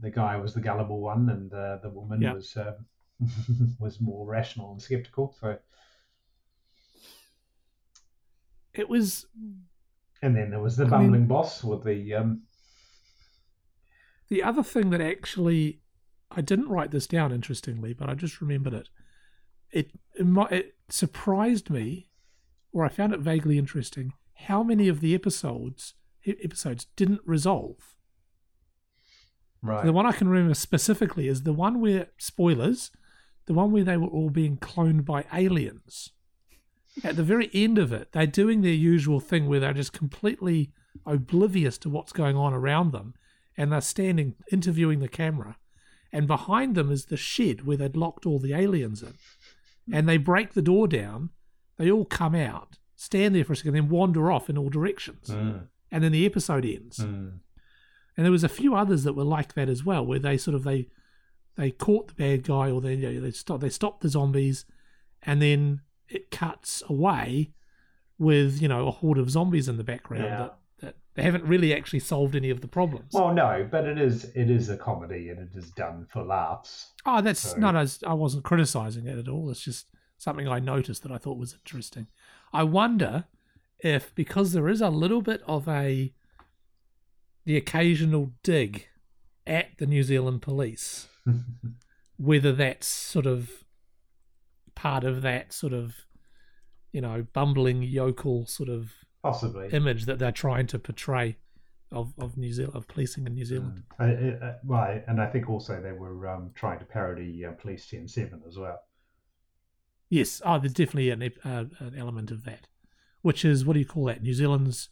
the guy was the gullible one, and uh, the woman Yeah. was um, [laughs] was more rational and skeptical. So, It was and then there was the I bumbling mean- boss with the um, the other thing that actually I didn't write this down. Interestingly, but I just remembered it. It it, it surprised me, or I found it vaguely interesting, how many of the episodes episodes didn't resolve. right. The one I can remember specifically is the one where spoilers, the one where they were all being cloned by aliens. At the very end of it, they're doing their usual thing where they're just completely oblivious to what's going on around them, and they're standing interviewing the camera, and behind them is the shed where they'd locked all the aliens in, and they break the door down. They all come out, stand there for a second, then wander off in all directions, Mm, and then the episode ends. mm. And there was a few others that were like that as well, where they sort of they they caught the bad guy or they you know, they stopped they stopped the zombies, and then it cuts away with you know a horde of zombies in the background Yeah. that, that they haven't really actually solved any of the problems. Well, no, but it is it is a comedy, and it is done for laughs. oh, that's so- not as I wasn't criticizing it at all. It's just something I noticed that I thought was interesting. I wonder if because there is a little bit of a the occasional dig at the New Zealand police [laughs] whether that's sort of part of that sort of you know bumbling yokel sort of Possibly. image that they're trying to portray of of New Zealand of policing in New Zealand. Uh, uh, uh, right, and I think also they were um, trying to parody uh, Police Ten Seven as well. Yes, oh, there's definitely an uh, an element of that, which is what do you call that? New Zealand's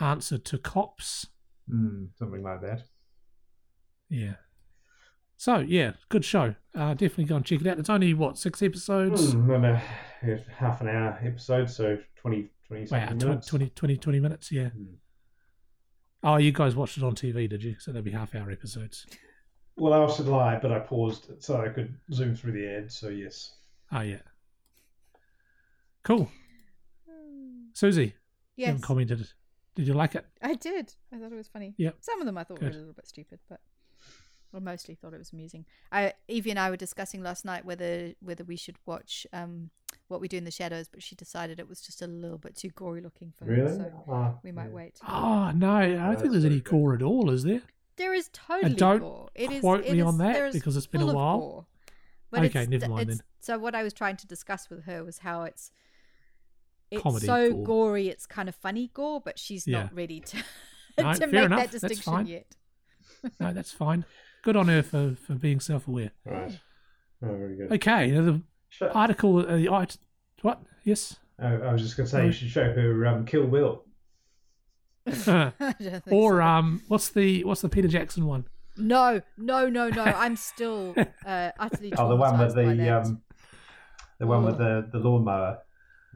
answer to cops. Mm, something like that. Yeah. So yeah, good show. Uh, definitely go and check it out. It's only what six episodes. Mm, no, no, yeah, half an hour episode, so 20, 20 Wow, something 20, minutes. 20, 20, 20 minutes. Yeah. Mm. Oh, you guys watched it on TV, did you? So there'll be half hour episodes. Well, I watched it live, but I paused it so I could zoom through the ads. So yes. Oh yeah. Cool. Susie, you Yes, haven't commented. Did you like it? I did. I thought it was funny. Yep. Some of them I thought were a little bit stupid, but I mostly thought it was amusing. I Evie and I were discussing last night whether whether we should watch um, what we do in the shadows, but she decided it was just a little bit too gory looking for her. So Ah, we might yeah. wait. Oh no, I don't that's think there's any gore at all, is there? There is totally don't gore. It is. quote it me is- on that because it's been a while. But Okay, never mind then. So what I was trying to discuss with her was how it's it's Comedy so gore. gory, it's kind of funny gore, but she's Yeah. not ready to No, [laughs] to fair make enough. that distinction fine. yet. [laughs] No, that's fine. Good on her for, for being self aware. Right. Oh, very good. Okay, the Shall, article. Uh, the art, what? Yes. I, I was just going to say you should show her um, Kill Bill. [laughs] I don't think or so. um, what's the what's the Peter Jackson one? no, no, no, no. I'm still uh, utterly Oh, the one with the um, the one with Oh. the the lawnmower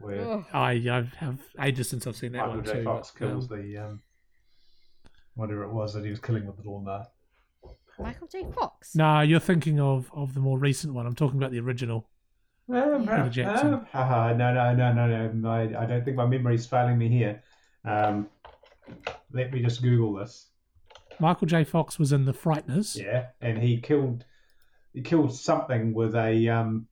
where Ugh. I I have ages since I've seen that Michael one J. too. Fox but, um, kills the um, whatever it was that he was killing with the lawnmower. Michael J. Fox. No, you're thinking of of the more recent one. I'm talking about the original. Um, Peter Jackson. um, haha, no, no, no, no, no. I, I don't think my memory's failing me here. Um, let me just Google this. Michael J. Fox was in The Frighteners. Yeah, and he killed he killed something with a um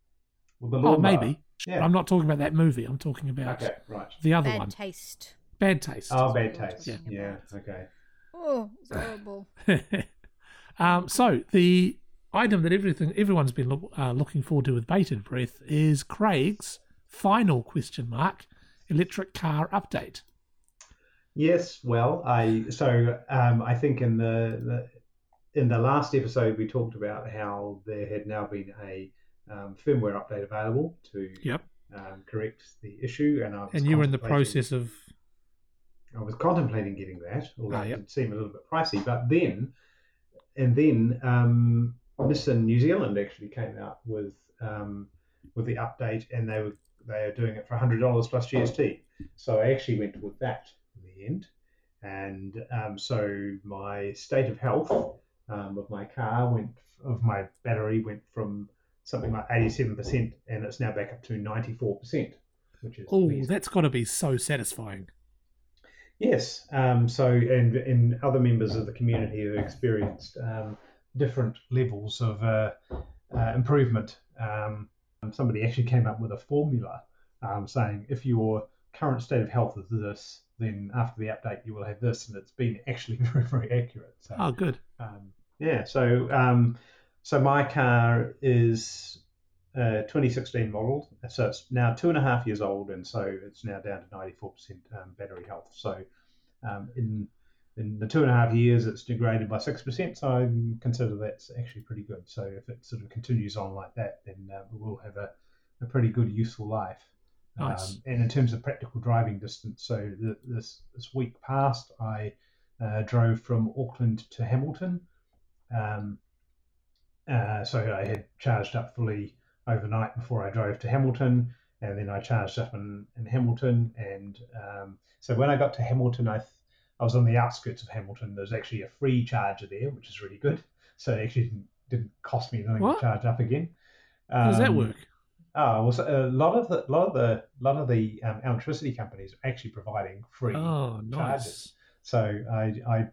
with a oh, maybe. Yeah. I'm not talking about that movie. I'm talking about Okay, right. the other Bad one. taste. Bad Taste. Oh, bad taste. talking Yeah. Okay. Oh, it's horrible. [laughs] um, so the item that everything everyone's been look, uh, looking forward to with bated breath is Craig's final question mark electric car update. Yes, well, I so um, I think in the, the in the last episode we talked about how there had now been a um, firmware update available to Yep. um, correct the issue, and I was And you were in the process of I was contemplating getting that, although Ah, it yep. did seem a little bit pricey. But then, and then um, Nissan New Zealand actually came out with um, with the update, and they were they are doing it for hundred dollars plus GST. So I actually went with that in the end, and um, so my state of health um, of my car went of my battery went from something like eighty seven percent, and it's now back up to ninety four percent, which is oh, that's got to be so satisfying. Yes. Um, so, and and other members of the community have experienced um, different levels of uh, uh, improvement. Um, somebody actually came up with a formula um, saying if your current state of health is this, then after the update you will have this, and it's been actually [laughs] very very accurate. So, Oh, good. um, yeah. So, um, so my car is uh, 2016 model, so it's now two and a half years old, and so it's now down to 94% um, battery health. So, um, in in the two and a half years, it's degraded by six percent. So I consider that's actually pretty good. So if it sort of continues on like that, then uh, we'll have a, a pretty good useful life. Nice. Um, and in terms of practical driving distance, so the, this this week past, I uh, drove from Auckland to Hamilton. Um, uh, so I had charged up fully overnight before I drove to Hamilton, and then I charged up in, in Hamilton. And um, so when I got to Hamilton, I, th- I was on the outskirts of Hamilton. There's actually a free charger there, which is really good. So it actually didn't, didn't cost me anything What? to charge up again. How does that Um, work? Oh, well, so a lot of the lot of the lot of the um, electricity companies are actually providing free Oh, nice. charges. So I, I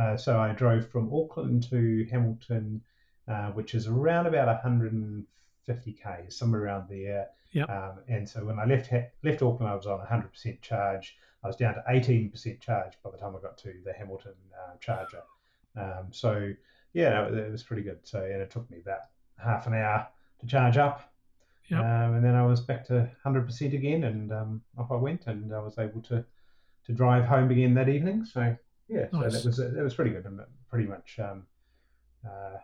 uh, so I drove from Auckland to Hamilton, uh, which is around about 150 k, somewhere around there. Yep. Um, and so when I left left Auckland, I was on 100% charge. I was down to 18% charge by the time I got to the Hamilton uh, charger. Um, so yeah, it, it was pretty good. So and it took me about half an hour to charge up. Yep. Um, and then I was back to 100% again, and um, off I went, and I was able to to drive home again that evening. So yeah, so Nice. that was that was pretty good, and pretty much um, uh,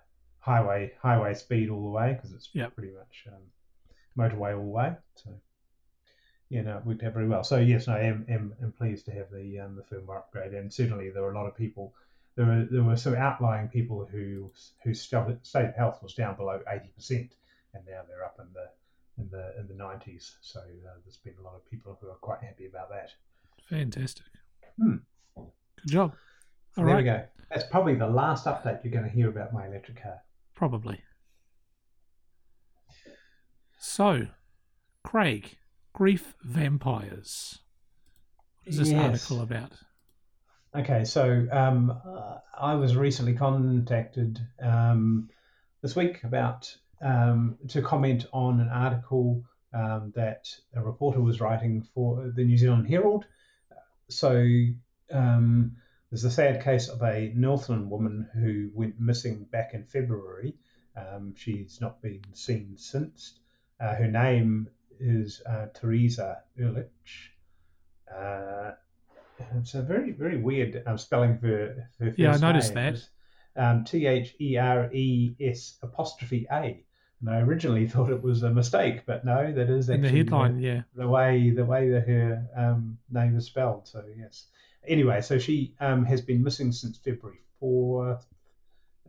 highway highway speed all the way because it's Yep. pretty much um, motorway all the way. So yeah, no, it worked out very well. So yes, I am am, am pleased to have the um, the firmware upgrade, and certainly there were a lot of people. There were there were some outlying people who whose state of health was down below eighty percent, and now they're up in the in the in the nineties. So uh, there's been a lot of people who are quite happy about that. Fantastic. Hmm. Good job. All there right. we go. That's probably the last update you're going to hear about my electric car. Probably. So, Craig, grief vampires. What is this Yes. article about? Okay, so um, uh, I was recently contacted um, this week about um, to comment on an article um, that a reporter was writing for the New Zealand Herald. So um, there's a sad case of a Northland woman who went missing back in February. Um, she's not been seen since. Uh, her name is uh, Teresa Ehrlich. Uh, it's a very, very weird um, spelling for her first Yeah, I noticed name. that. Um, T H E R E S apostrophe A. And I originally [laughs] thought it was a mistake, but no, that is In the actually headline, yeah. the way the way that her um, name is spelled. So yes. Anyway, so she um, has been missing since February fourth.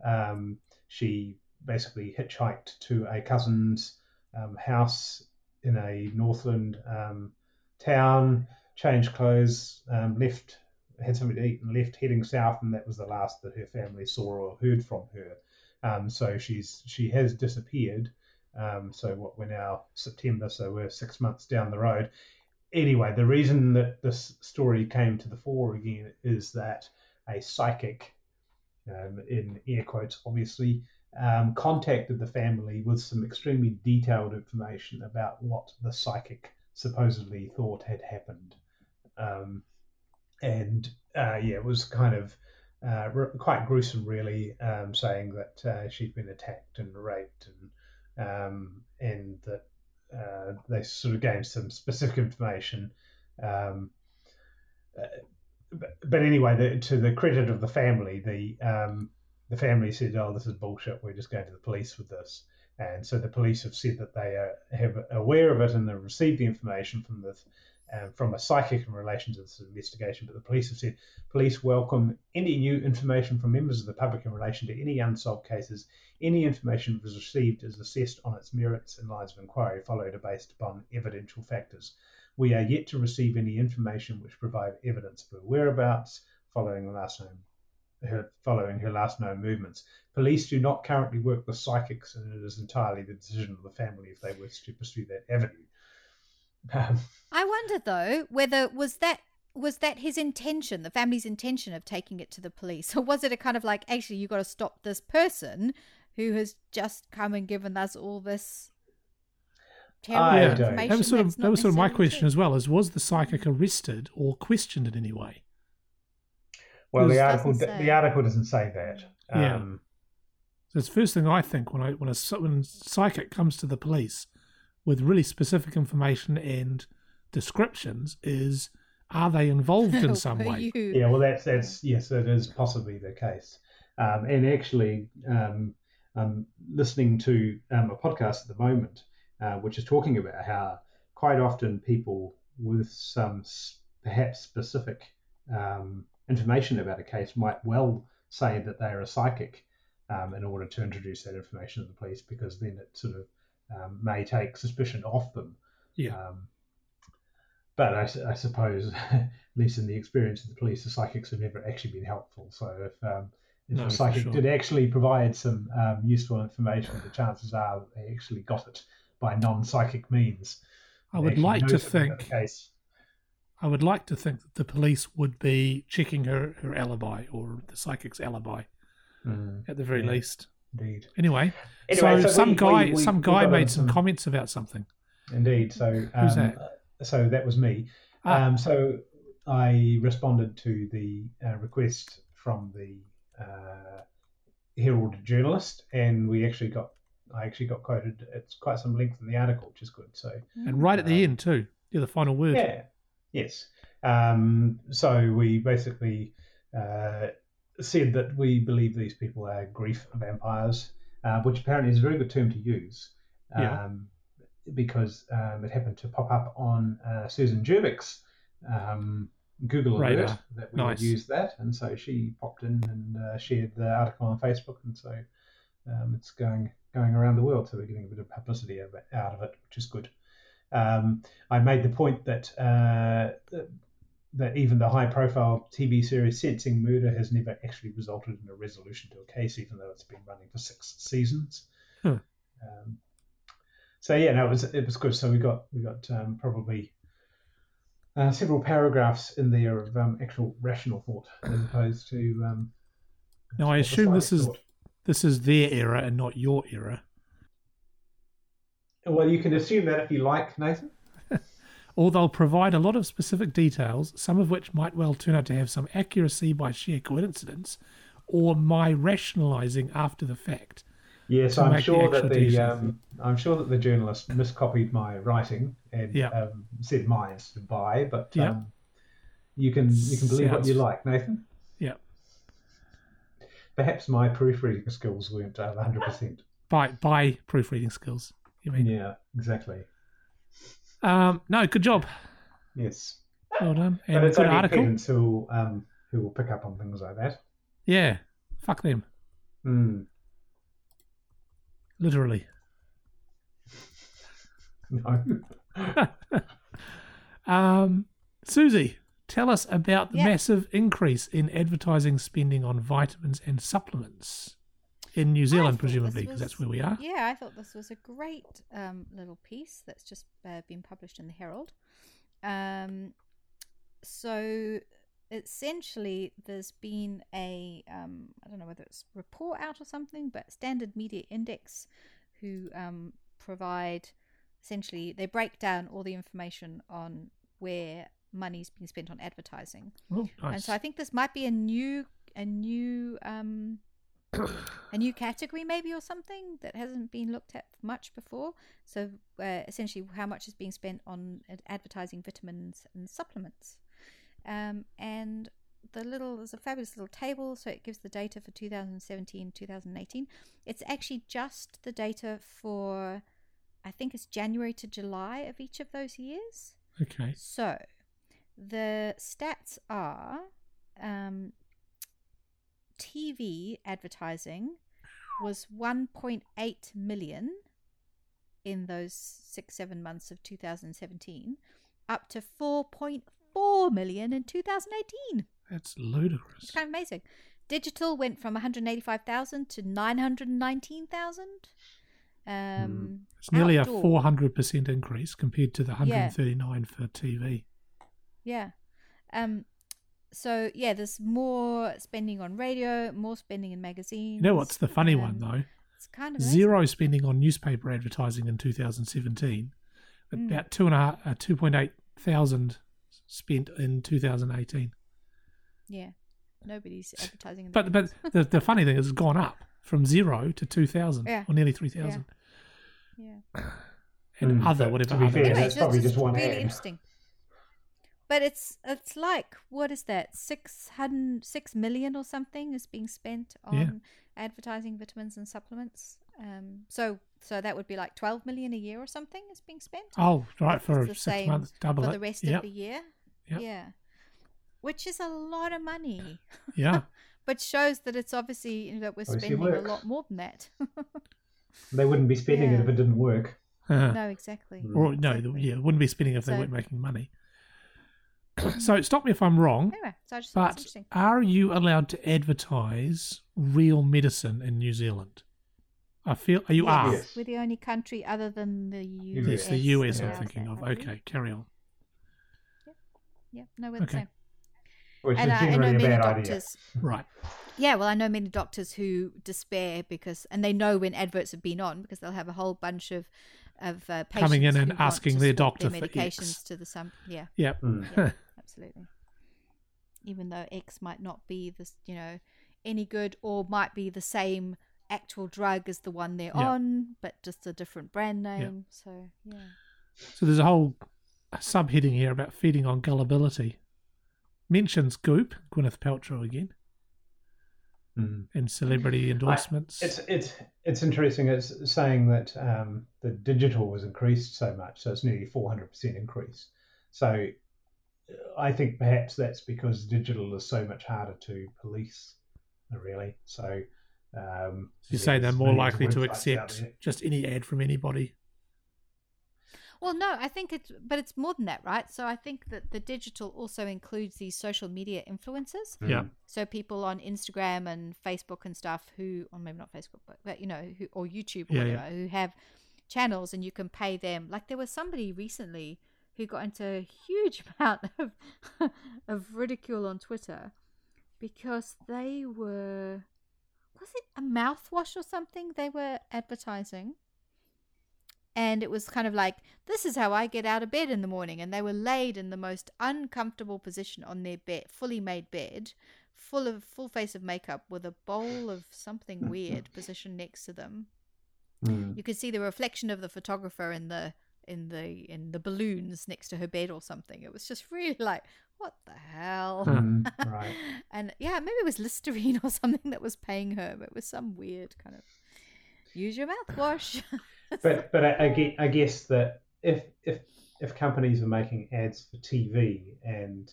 Um, she basically hitchhiked to a cousin's um, house in a Northland um, town, changed clothes, um, left, had something to eat, and left, heading south, and that was the last that her family saw or heard from her. Um, so she's she has disappeared. So what we're now September, so we're six months down the road. Anyway, the reason that this story came to the fore again is that a psychic, um, in air quotes, obviously, um, contacted the family with some extremely detailed information about what the psychic supposedly thought had happened. Um, and uh, yeah, it was kind of uh, r- quite gruesome, really, um, saying that uh, she'd been attacked and raped, and um, and that uh, they sort of gave some specific information. Um, uh, but, but anyway, the, to the credit of the family, the um, the family said, "Oh, this is bullshit. We're just going to the police with this." And so the police have said that they are have aware of it and they've received the information from the um, from a psychic in relation to this investigation. But the police have said police welcome any new information from members of the public in relation to any unsolved cases. Any information was received is assessed on its merits and lines of inquiry followed are based upon evidential factors. We are yet to receive any information which provide evidence of her whereabouts following the last known her following her last known movements. Police do not currently work with psychics, and it is entirely the decision of the family if they wish to pursue that avenue. Um, I wonder though whether was that was that his intention, the family's intention of taking it to the police, [laughs] or was it a kind of like actually you got to stop this person who has just come and given us all this terrible I don't- information? That was sort of that was sort of my question true? as well. Is was the psychic arrested or questioned in any way? well, the article say. the article doesn't say that. Yeah. Um, So it's the first thing I think when I when a psy- when psychic comes to the police with really specific information and descriptions is are they involved in [laughs] some way? you- Yeah, well, that's that's yes, it is possibly the case. Um, and actually, um, I'm listening to um, a podcast at the moment, uh, which is talking about how quite often people with some s- perhaps specific um, information about a case might well say that they are a psychic um, in order to introduce that information to the police, because then it sort of um, may take suspicion off them. Yeah. Um, but I suppose, [laughs] at least in the experience of the police, the psychics have never actually been helpful. So if, um, if No, a psychic sure. did actually provide some um, useful information, the chances are they actually got it by non-psychic means. I would like to think. I would like to think that the police would be checking her, her alibi or the psychic's alibi Mm, at the very Yeah. least. Indeed. Anyway, Anyway, so, so some we- guy we- we- some guy made some some- comments about something. Indeed. So um, Who's that? So that was me. Ah. Um, so I responded to the uh, request from the uh, Herald journalist, and we actually got. I actually got quoted. It's quite some length in the article, which is good. So And right at the Um, end too. Yeah, the final word. yeah, yes. Um, so we basically uh, said that we believe these people are grief vampires, uh, which apparently is a very good term to use. Um, Yeah. Because um, it happened to pop up on uh, Susan Gerbic's um, Google Radar. alert that we Nice. would use that, and so she popped in and uh, shared the article on Facebook, and so um, it's going going around the world. So we're getting a bit of publicity out of it, which is good. Um, I made the point that uh, that- even the high-profile TV series Sensing Murder has never actually resulted in a resolution to a case, even though it's been running for six seasons. Huh. Um, so yeah, no, it was it was good. So we got we got um, probably uh, several paragraphs in there of um, actual rational thought, as opposed to. Um, Now I assume this psychic is thought. this is their era and not your era. Well, you can assume that if you like, Nathan. Or they'll provide a lot of specific details, some of which might well turn out to have some accuracy by sheer coincidence, or my rationalising after the fact. Yes, I'm make the sure that the um, I'm sure that the journalist miscopied my writing and Yeah. um, said mine instead of by, but Yeah. um, you can you can believe what you like, Nathan. Yeah. Perhaps my proofreading skills weren't uh, 100. percent by by proofreading skills. You mean? Yeah, exactly. Um, no, good job. Yes. Well done. But And it's good only article. pedants who, um, who will pick up on things like that. Yeah. Fuck them. Mm. Literally. [laughs] No. [laughs] Um, Susie, tell us about the Yeah. massive increase in advertising spending on vitamins and supplements in New Zealand, presumably, because that's where we are. Yeah, I thought this was a great um, little piece that's just uh, been published in the Herald. Um, so essentially, there's been a um, I don't know whether it's report out or something, but Standard Media Index, who um, provide essentially they break down all the information on where money's been spent on advertising. Oh, And so I think this might be a new a new um [coughs] a new category maybe or something that hasn't been looked at much before. So uh, essentially, how much is being spent on advertising vitamins and supplements, um, and the little there's a fabulous little table. So it gives the data for 2017, 2018. It's actually just the data for I think it's January to July of each of those years. okay. So, the stats are um, TV advertising was 1.8 million in those six, seven months of 2017, up to 4.4 million in 2018. That's ludicrous. It's kind of amazing. Digital went from 185,000 to 919,000. Um, It's nearly outdoor- a 400% increase compared to the 139 for TV. Yeah. Um so yeah, there's more spending on radio, more spending in magazines. You know what's the funny one, um, though? It's kind of amazing. Zero spending on newspaper advertising in 2017, but Mm. about two and a half, uh, 2.8 thousand spent in 2018. Yeah. Nobody's advertising in the But but the, the funny thing is, it's gone up from zero to 2,000, Yeah. or nearly 3,000. yeah. And Mm, other, whatever to be other. fair, Anyway, that's so probably it's just one really ad. interesting. But it's it's like what is that? Six hundred six million or something is being spent on Yeah. advertising vitamins and supplements. Um so so that would be like twelve million a year or something is being spent. Oh, right, It's for the six same months, double for it. the rest Yep, of the year. Yep. Yeah. Which is a lot of money. yeah. [laughs] But shows that it's obviously you know, that we're Obviously spending a lot more than that. [laughs] They wouldn't be spending Yeah. it if it didn't work. no, exactly. Or no, Exactly. yeah, wouldn't be spending if they weren't making money. [coughs] so stop me if I'm wrong, Anyway, so I just thought but interesting. are you allowed to advertise real medicine in New Zealand? I feel are you Yes, are. Yes. We're the only country other than the US. Yes, the US that I'm thinking of. Okay, carry on. Yeah, no, we're the same. Which And is I, I know a many bad idea. doctors. Right. Yeah, well, I know many doctors who despair because, and they know when adverts have been on because they'll have a whole bunch of of uh, patients Coming in and asking their swap doctor their for medications X. to the some. Yeah, Yep. Mm. [laughs] yeah, absolutely. Even though X might not be this, you know, any good, or might be the same actual drug as the one they're Yeah. on, but just a different brand name. So yeah. So there's a whole subheading here about feeding on gullibility. Mentions Goop, Gwyneth Paltrow again, Mm. and celebrity endorsements. It's it's it's interesting. It's saying that um, the digital was increased so much, so it's nearly four hundred percent increase. So I think perhaps that's because digital is so much harder to police, really. So um, you say they're more likely to accept just any ad from anybody. Well, no, I think it's, but it's more than that, right? So I think that the digital also includes these social media influencers. Yeah. Mm. So people on Instagram and Facebook and stuff who, or maybe not Facebook, but, but you know, who, or YouTube or Yeah, yeah. whatever, who have channels and you can pay them. Like there was somebody recently who got into a huge [laughs] amount of of ridicule on Twitter because they were was it a mouthwash or something they were advertising? And it was kind of like this is how i get out of bed in the morning. And they were laid in the most uncomfortable position on their bed fully made bed full of full face of makeup with a bowl of something [laughs] weird positioned next to them. Mm. you could see the reflection of the photographer in the in the in the balloons next to her bed or something it was just really like what the hell Mm. [laughs] right. and yeah maybe it was listerine [laughs] or something that was paying her but it was some weird kind of Use your mouthwash. [laughs] but but I, I, get, I guess that if if if companies are making ads for TV and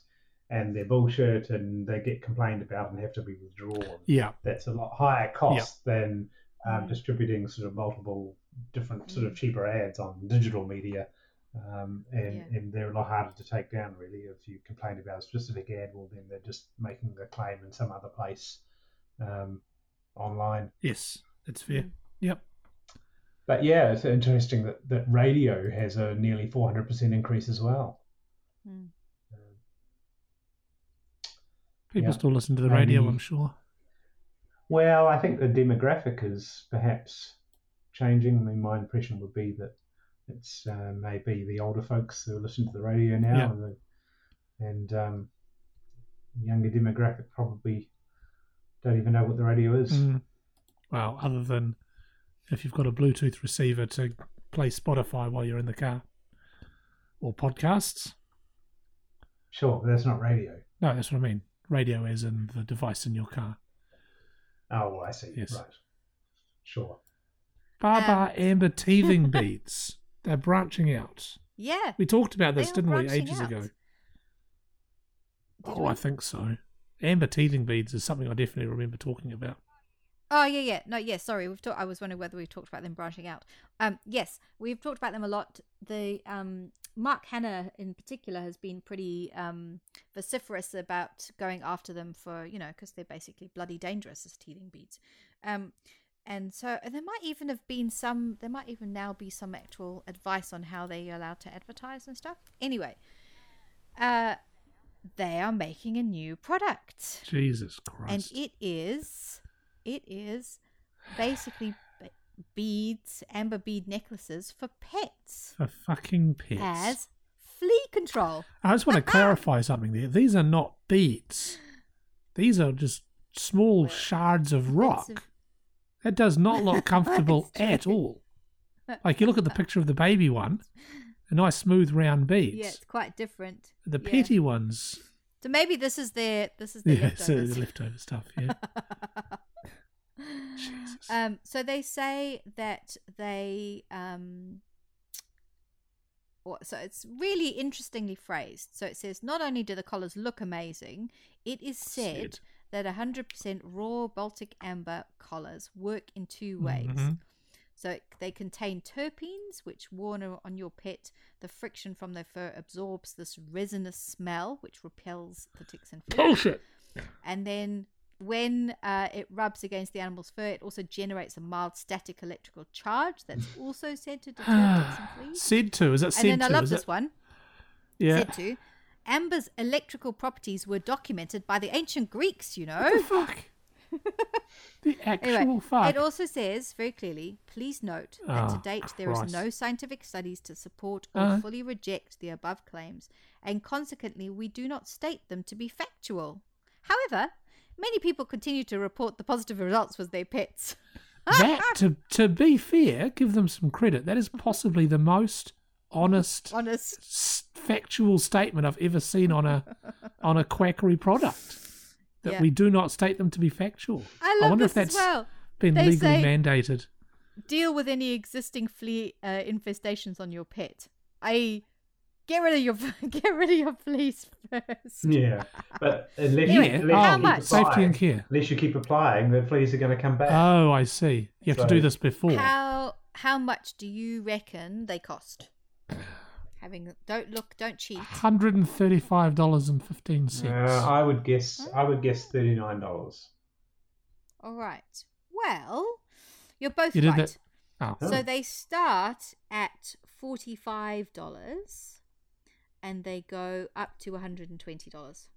and they're bullshit and they get complained about and have to be withdrawn, Yeah. that's a lot higher cost than um, Mm. distributing sort of multiple different sort of Mm. cheaper ads on digital media. Um, and, Yeah. and they're a lot harder to take down, really. If you complain about a specific ad, well, then they're just making the claim in some other place um, online. Yes, that's fair. Mm. Yep. But yeah, it's interesting that, that radio has a nearly 400% increase as well. Mm. Um, People Yeah. still listen to the radio, Maybe- I'm sure. Well, I think the demographic is perhaps changing. I mean, my impression would be that it's uh, maybe the older folks who listen to the radio now, Yeah. and, the, and um, younger demographic probably don't even know what the radio is. Mm. Well, other than if you've got a Bluetooth receiver to play Spotify while you're in the car or podcasts. Sure, but that's not radio. No, that's what I mean. Radio is in the device in your car. Oh, well, I see. Yes. Right. Sure. Baa Baa Um, Amber [laughs] teething beads. They're branching out. Yeah. We talked about this, didn't we, ages out. ago? Did oh, we? I think so. Amber teething beads is something I definitely remember talking about. Oh yeah, yeah. No, yeah. Sorry, we've talked. I was wondering whether we've talked about them branching out. Um, yes, we've talked about them a lot. The um, Mark Hanna in particular has been pretty um vociferous about going after them for you know because they're basically bloody dangerous as teething beads. Um, and so and there might even have been some. There might even now be some actual advice on how they are allowed to advertise and stuff. Anyway, uh, they are making a new product Jesus Christ. and it is it is basically beads amber bead necklaces for pets For fucking pets. as flea control I just want to [laughs] clarify something there. These are not beads. These are just small shards of rock. That does not look [laughs] comfortable at all. [laughs] Like you look at the picture of the baby one, a nice smooth round beads. yeah it's quite different The yeah. petty ones, so maybe this is their this is their yeah, so the leftover stuff. Yeah, [laughs] Jesus. um so they say that they um or- so it's really interestingly phrased so it says not only do the collars look amazing it is said Said. That 100% raw Baltic amber collars work in two ways. Mhm. So they contain terpenes, which worn on your pet, the friction from their fur absorbs this resinous smell, which repels the ticks and fleas. bullshit. And then when uh, it rubs against the animal's fur, it also generates a mild static electrical charge that's also said to deter ticks and fleas. Said to is And said then I to? love is this it? one Yeah. said to amber's electrical properties were documented by the ancient Greeks, you know. What the fuck? [laughs] the actual Anyway, fuck. it also says very clearly, please note that to Oh, date there is no scientific studies to support or Uh. fully reject the above claims, and consequently we do not state them to be factual. However, many people continue to report the positive results with their pets. [laughs] that to to be fair, give them some credit. That is possibly the most honest, Honest. S- factual statement I've ever seen on a [laughs] on a quackery product. That Yeah. we do not state them to be factual. I love wonder this if that's as well. been They legally say- mandated. Deal with any existing flea uh, infestations on your pet. I get rid of your [laughs] get rid of your fleas first. Yeah, but unless, Anyway, you, unless how you keep much? Safety applying- and care. Unless you keep applying, the fleas are going to come back. Oh, I see. You have to do this before. How how much do you reckon they cost? Having don't look, don't cheat. Hundred and thirty-five dollars and fifteen cents. Uh, I would guess. I would guess thirty nine dollars. All right. Well, you're both You right. that- Oh. So they start at forty-five dollars, and they go up to one hundred and twenty dollars.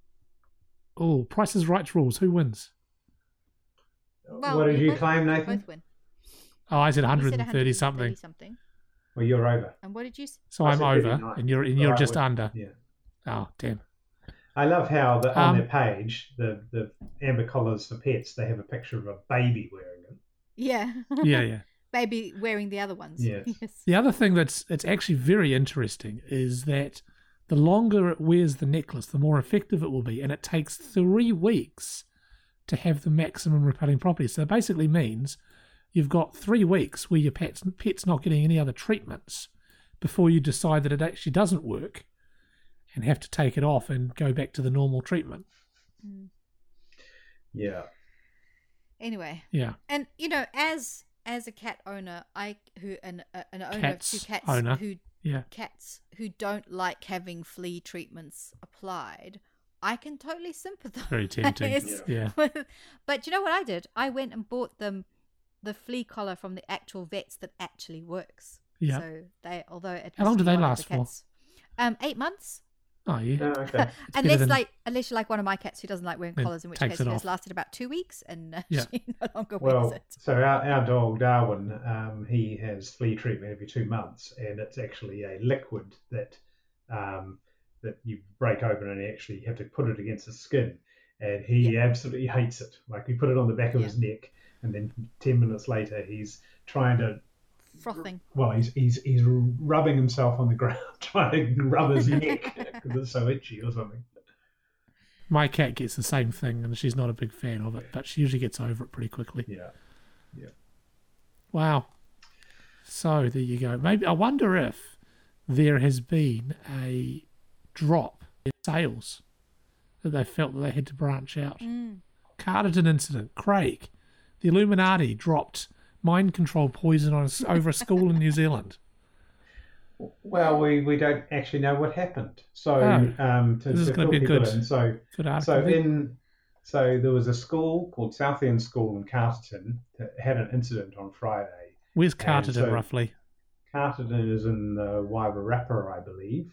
oh, Price is Right rules. Who wins? Well, what did you claim, Nathan? Both win. Oh, I said You one hundred said and something. something. Well, you're over. And what did you? s- So I I'm over, and you're and you're I just would- under. Yeah. Oh, damn. I love how the, on Um, their page, the, the amber collars for pets, they have a picture of a baby wearing them. Yeah. Yeah, yeah. [laughs] Baby wearing the other ones. Yes. [laughs] The other thing that's it's actually very interesting is that the longer it wears the necklace, the more effective it will be, and it takes three weeks to have the maximum repelling properties. So it basically means you've got three weeks where your pet's, pet's not getting any other treatments before you decide that it actually doesn't work and have to take it off and go back to the normal treatment. Mm. Yeah. Anyway, Yeah. and you know, as as a cat owner, I who an uh, an owner Cats of two cats owner. who Yeah. cats who don't like having flea treatments applied, I can totally sympathise. Very tempting. Yes. [laughs] Yeah. but you know what I did? I went and bought them the flea collar from the actual vets that actually works. Yeah. So they, although it How long do they last the for? Um, eight months. Oh, yeah. Oh, okay. [laughs] unless than- like unless you're like one of my cats who doesn't like wearing Then collars, in which case it it has lasted about two weeks and uh, [laughs] Yeah. she no longer wears Well, it. so our, our dog Darwin, um, he has flea treatment every two months, and it's actually a liquid that um, that you break open and actually have to put it against the skin. And he absolutely hates it. Like we put it on the back of Yeah. his neck, and then ten minutes later, he's trying to. Frothing. Well, he's he's he's rubbing himself on the ground, [laughs] trying to rub his neck because it's so itchy or something. My cat gets the same thing, and she's not a big fan of it, but she usually gets over it pretty quickly. Yeah yeah. Wow. So there you go. Maybe I wonder if there has been a drop in sales that they felt that they had to branch out. Mm. Carterton incident. Craig, the Illuminati dropped mind control poison on us over a school in New Zealand. Well, we, we don't actually know what happened. So Oh. um, to, This is to gonna be people good. in, so Good article. so there. in so there was a school called South End School in Carterton that had an incident on Friday. Where's Carterton so- roughly? Carterton is in the Wairarapa, I believe,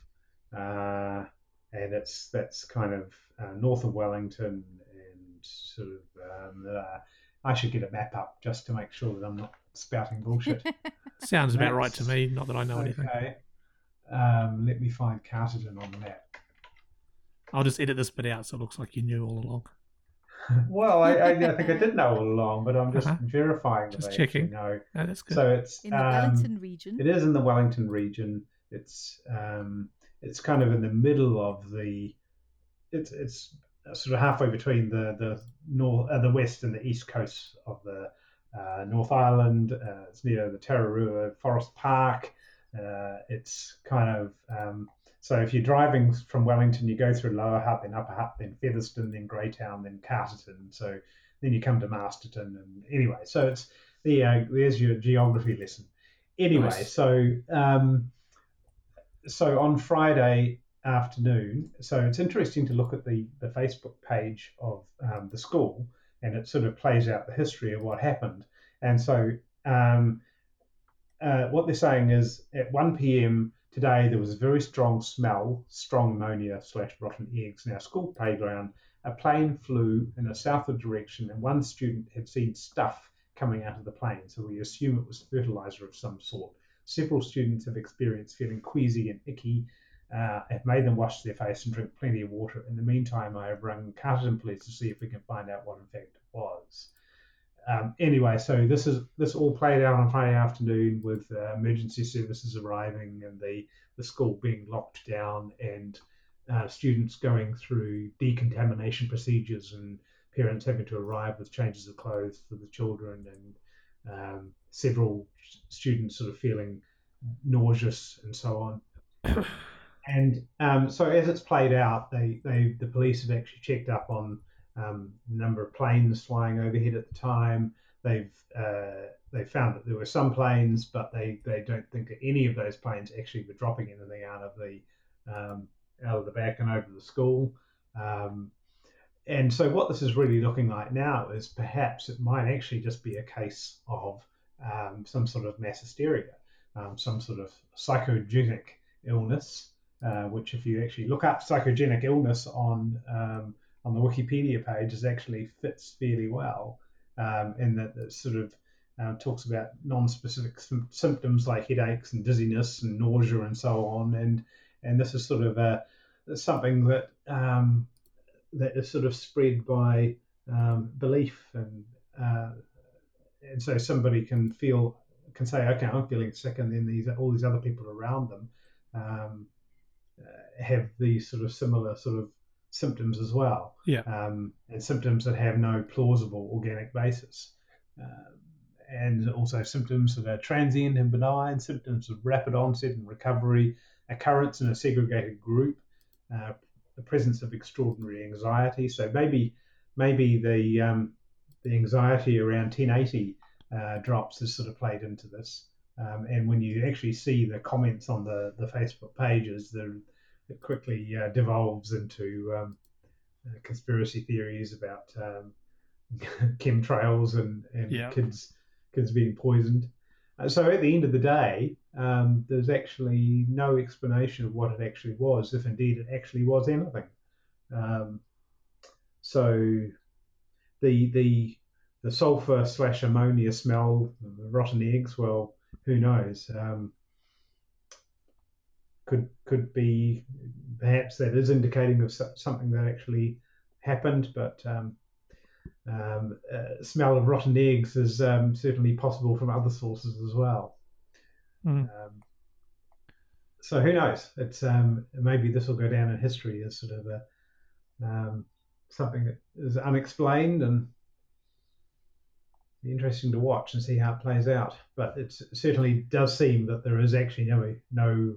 uh, and it's that's kind of uh, north of Wellington and sort of. Um, uh, I should get a map up just to make sure that I'm not spouting bullshit. [laughs] Sounds about right to me. Not that I know anything. Okay. Um, let me find Carterton on the map. I'll just edit this bit out so it looks like you knew all along. [laughs] [laughs] Well, I, I, I think I did know all along, but I'm just Uh-huh. verifying that Just I checking. know. No, that's good. So it's In the um, Wellington region. It is in the Wellington region. It's um, it's kind of in the middle of the. It's it's sort of halfway between the the north, uh, the west and the east coast of the uh, North Island. Uh, it's near the Tararua Forest Park. Uh, it's kind of um, so if you're driving from Wellington, you go through Lower Hutt, then Upper Hutt, then Featherston, then Greytown, then Carterton. So then you come to Masterton, and anyway, so it's the uh, there's your geography lesson. Anyway, Nice. so um, so on Friday afternoon, so it's interesting to look at the the Facebook page of um, the school, and it sort of plays out the history of what happened. And so um, uh, what they're saying is at 1 p.m. today there was a very strong smell, strong ammonia slash rotten eggs in our school playground. A plane flew in a southward direction, and one student had seen stuff coming out of the plane, so we assume it was fertilizer of some sort. Several students have experienced feeling queasy and icky. Uh, have made them wash their face and drink plenty of water. In the meantime, I have rung Carterton Police to see if we can find out what in fact it was. Um, anyway, so this is this all played out on Friday afternoon with uh, emergency services arriving and the the school being locked down and uh, students going through decontamination procedures and parents having to arrive with changes of clothes for the children and um, several students sort of feeling nauseous and so on. [coughs] and um, so as it's played out, they, they the police have actually checked up on um, the number of planes flying overhead at the time. They've uh, they found that there were some planes, but they, they don't think that any of those planes actually were dropping anything out of the um, out of the back and over the school. Um, and so what this is really looking like now is perhaps it might actually just be a case of um, some sort of mass hysteria, um, some sort of psychogenic illness. Uh, which, if you actually look up psychogenic illness on um, on the Wikipedia page, is actually fits fairly well, um, in that it sort of uh, talks about non-specific sym- symptoms like headaches and dizziness and nausea and so on, and and this is sort of a something that um, that is sort of spread by um, belief and uh, and so somebody can feel can say okay I'm feeling sick and then these all these other people around them um, have these sort of similar sort of symptoms as well Yeah. um, and symptoms that have no plausible organic basis um, and also symptoms that are transient and benign, symptoms of rapid onset and recovery, occurrence in a segregated group, uh, the presence of extraordinary anxiety. So maybe maybe the um, the anxiety around 1080 uh, drops has sort of played into this. Um, and when you actually see the comments on the, the Facebook pages, the, it quickly uh, devolves into um, uh, conspiracy theories about um, [laughs] chemtrails and, and Yeah. kids kids being poisoned. Uh, so at the end of the day, um, there's actually no explanation of what it actually was, if indeed it actually was anything. Um, so the the the sulfur slash ammonia smell, the rotten eggs. Well, who knows? Um, could could be perhaps that is indicating of something that actually happened, but um, um, uh, smell of rotten eggs is um, certainly possible from other sources as well. Mm. Um, so who knows? It's um, maybe this will go down in history as sort of a um, something that is unexplained and interesting to watch and see how it plays out. But it certainly does seem that there is actually no no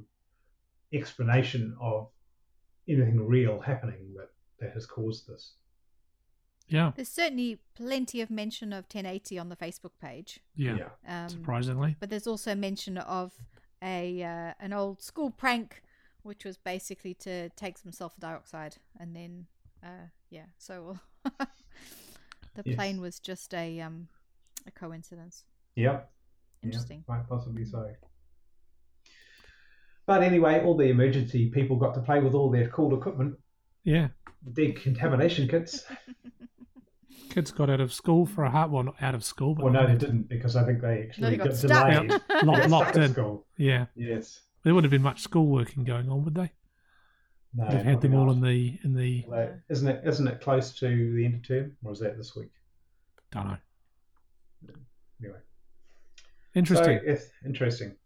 explanation of anything real happening that, that has caused this. Yeah. There's certainly plenty of mention of 1080 on the Facebook page. Yeah. Um, Surprisingly. but there's also mention of a uh, an old school prank, which was basically to take some sulfur dioxide and then, uh, yeah. So [laughs] the Yes. plane was just a um a coincidence. Yep. Interesting. Yeah, quite possibly so. But anyway, all the emergency people got to play with all their cool equipment, Yeah. decontamination kits. [laughs] Kids got out of school for a half. Well, not out of school, but Well, no, they didn't because I think they actually they got got, stuck. delayed. Lock- They got locked stuck in. School. Yeah. Yes. There wouldn't have been much school working going on, would they? No, They've had them all in the in the. not. Although, Isn't it? Isn't it close to the end of term, or is that this week? Don't know. Anyway, Interesting. So, yes, interesting.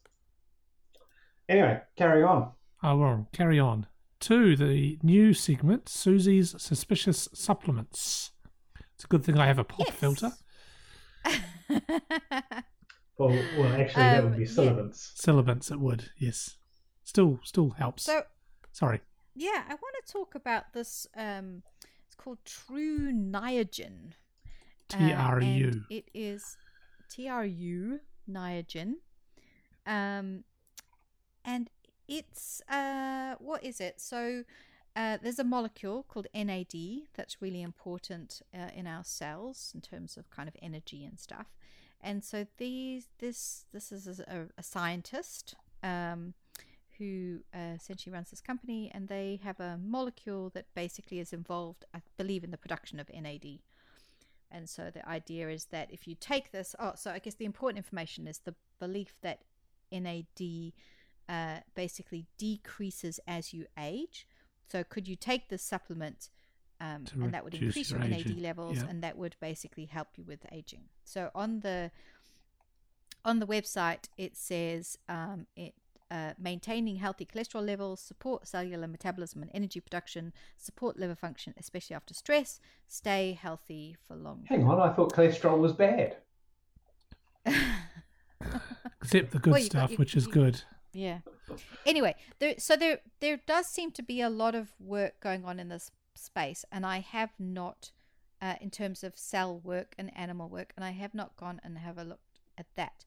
Anyway, carry on. Oh, well, carry on to the new segment, Susie's suspicious supplements. It's a good thing I have a pop Yes. filter. [laughs] Well, well, actually, that would Um, be yeah. syllabants. Syllabants, it would. Yes, still still helps. so Sorry. yeah, I want to talk about this. Um, it's called Tru Niagen. Uh, T R and U. It is T R U Niagen. Um, and it's uh, what is it? So uh, there's a molecule called NAD that's really important uh, in our cells in terms of kind of energy and stuff. And so these this this is a, a scientist um, who uh, essentially runs this company, and they have a molecule that basically is involved, I believe, in the production of NAD. And so the idea is that if you take this, oh, so I guess the important information is the belief that NAD uh, basically decreases as you age. So could you take this supplement, um, and that would increase your your NAD aging, levels, yeah. and that would basically help you with aging. So on the on the website, it says um, it uh, maintaining healthy cholesterol levels, support cellular metabolism and energy production, support liver function, especially after stress, stay healthy for long. Hang on, I thought cholesterol was bad. [laughs] Except the good Well, you got- stuff, you- which is you- good. Yeah. Anyway, there so there there does seem to be a lot of work going on in this space, and I have not, uh, in terms of cell work and animal work, and I have not gone and have a look at that.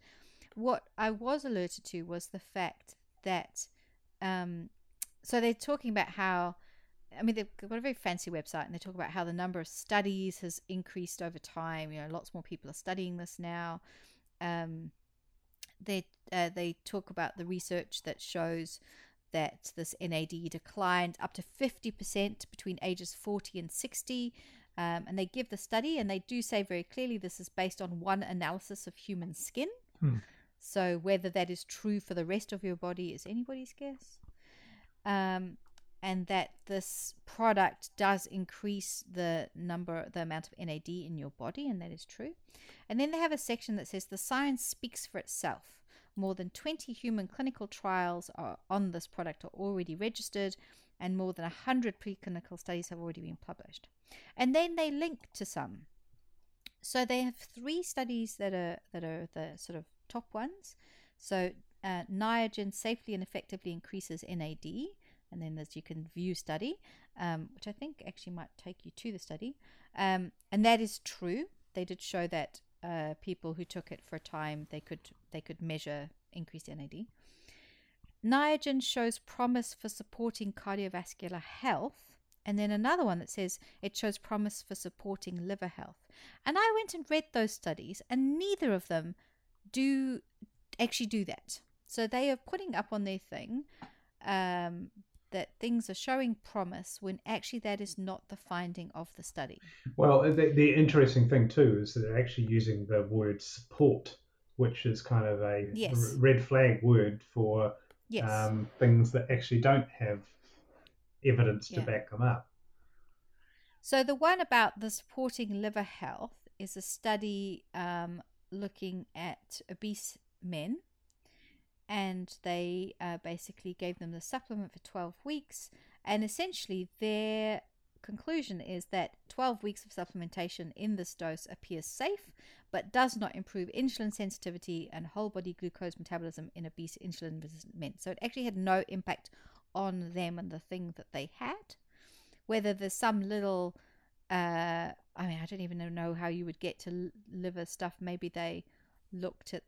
What I was alerted to was the fact that, um, so they're talking about how. I mean, they've got a very fancy website, and they talk about how the number of studies has increased over time. You know, lots more people are studying this now. Um, they uh, they talk about the research that shows that this NAD declined up to 50% between ages 40 and 60. Um, and they give the study, and they do say very clearly this is based on one analysis of human skin. Hmm. So whether that is true for the rest of your body is anybody's guess. Um, and that this product does increase the number, the amount of NAD in your body, and that is true. And then they have a section that says the science speaks for itself. More than 20 human clinical trials are on this product are already registered, and more than 100 preclinical studies have already been published. And then they link to some. So they have three studies that are that are the sort of top ones. So uh, Niagen safely and effectively increases NAD, and then there's you can view study, um, which I think actually might take you to the study, um, and that is true. They did show that uh, people who took it for a time they could they could measure increased NAD. Niagen shows promise for supporting cardiovascular health. And then another one that says it shows promise for supporting liver health. And I went and read those studies, and neither of them do actually do that. So they are putting up on their thing um, that things are showing promise when actually that is not the finding of the study. Well, the, the interesting thing too is that they're actually using the word support, which is kind of a Yes. r- red flag word for Yes. um, things that actually don't have evidence to back them up. So the one about the supporting liver health is a study um, looking at obese men, and they uh, basically gave them the supplement for 12 weeks, and essentially their conclusion is that 12 weeks of supplementation in this dose appears safe but does not improve insulin sensitivity and whole body glucose metabolism in obese insulin resistant men. So it actually had no impact on them and the thing that they had. Whether there's some little uh i mean i don't even know how you would get to liver stuff. Maybe they looked at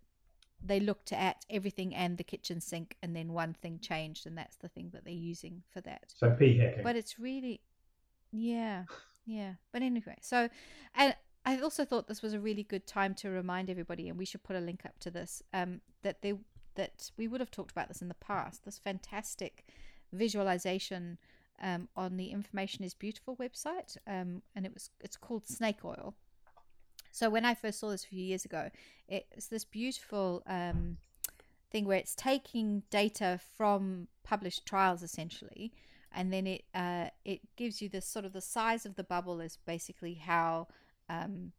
they looked at everything and the kitchen sink and then one thing changed and that's the thing that they're using for that. So p hacking. but it's really yeah yeah. But anyway so and i also thought this was a really good time to remind everybody and we should put a link up to this um that they that we would have talked about this in the past this fantastic visualization um, on the information is beautiful website um, and it was it's called snake oil so when i first saw this a few years ago it's this beautiful um, thing where it's taking data from published trials essentially and then it uh, it gives you the sort of the size of the bubble is basically how um,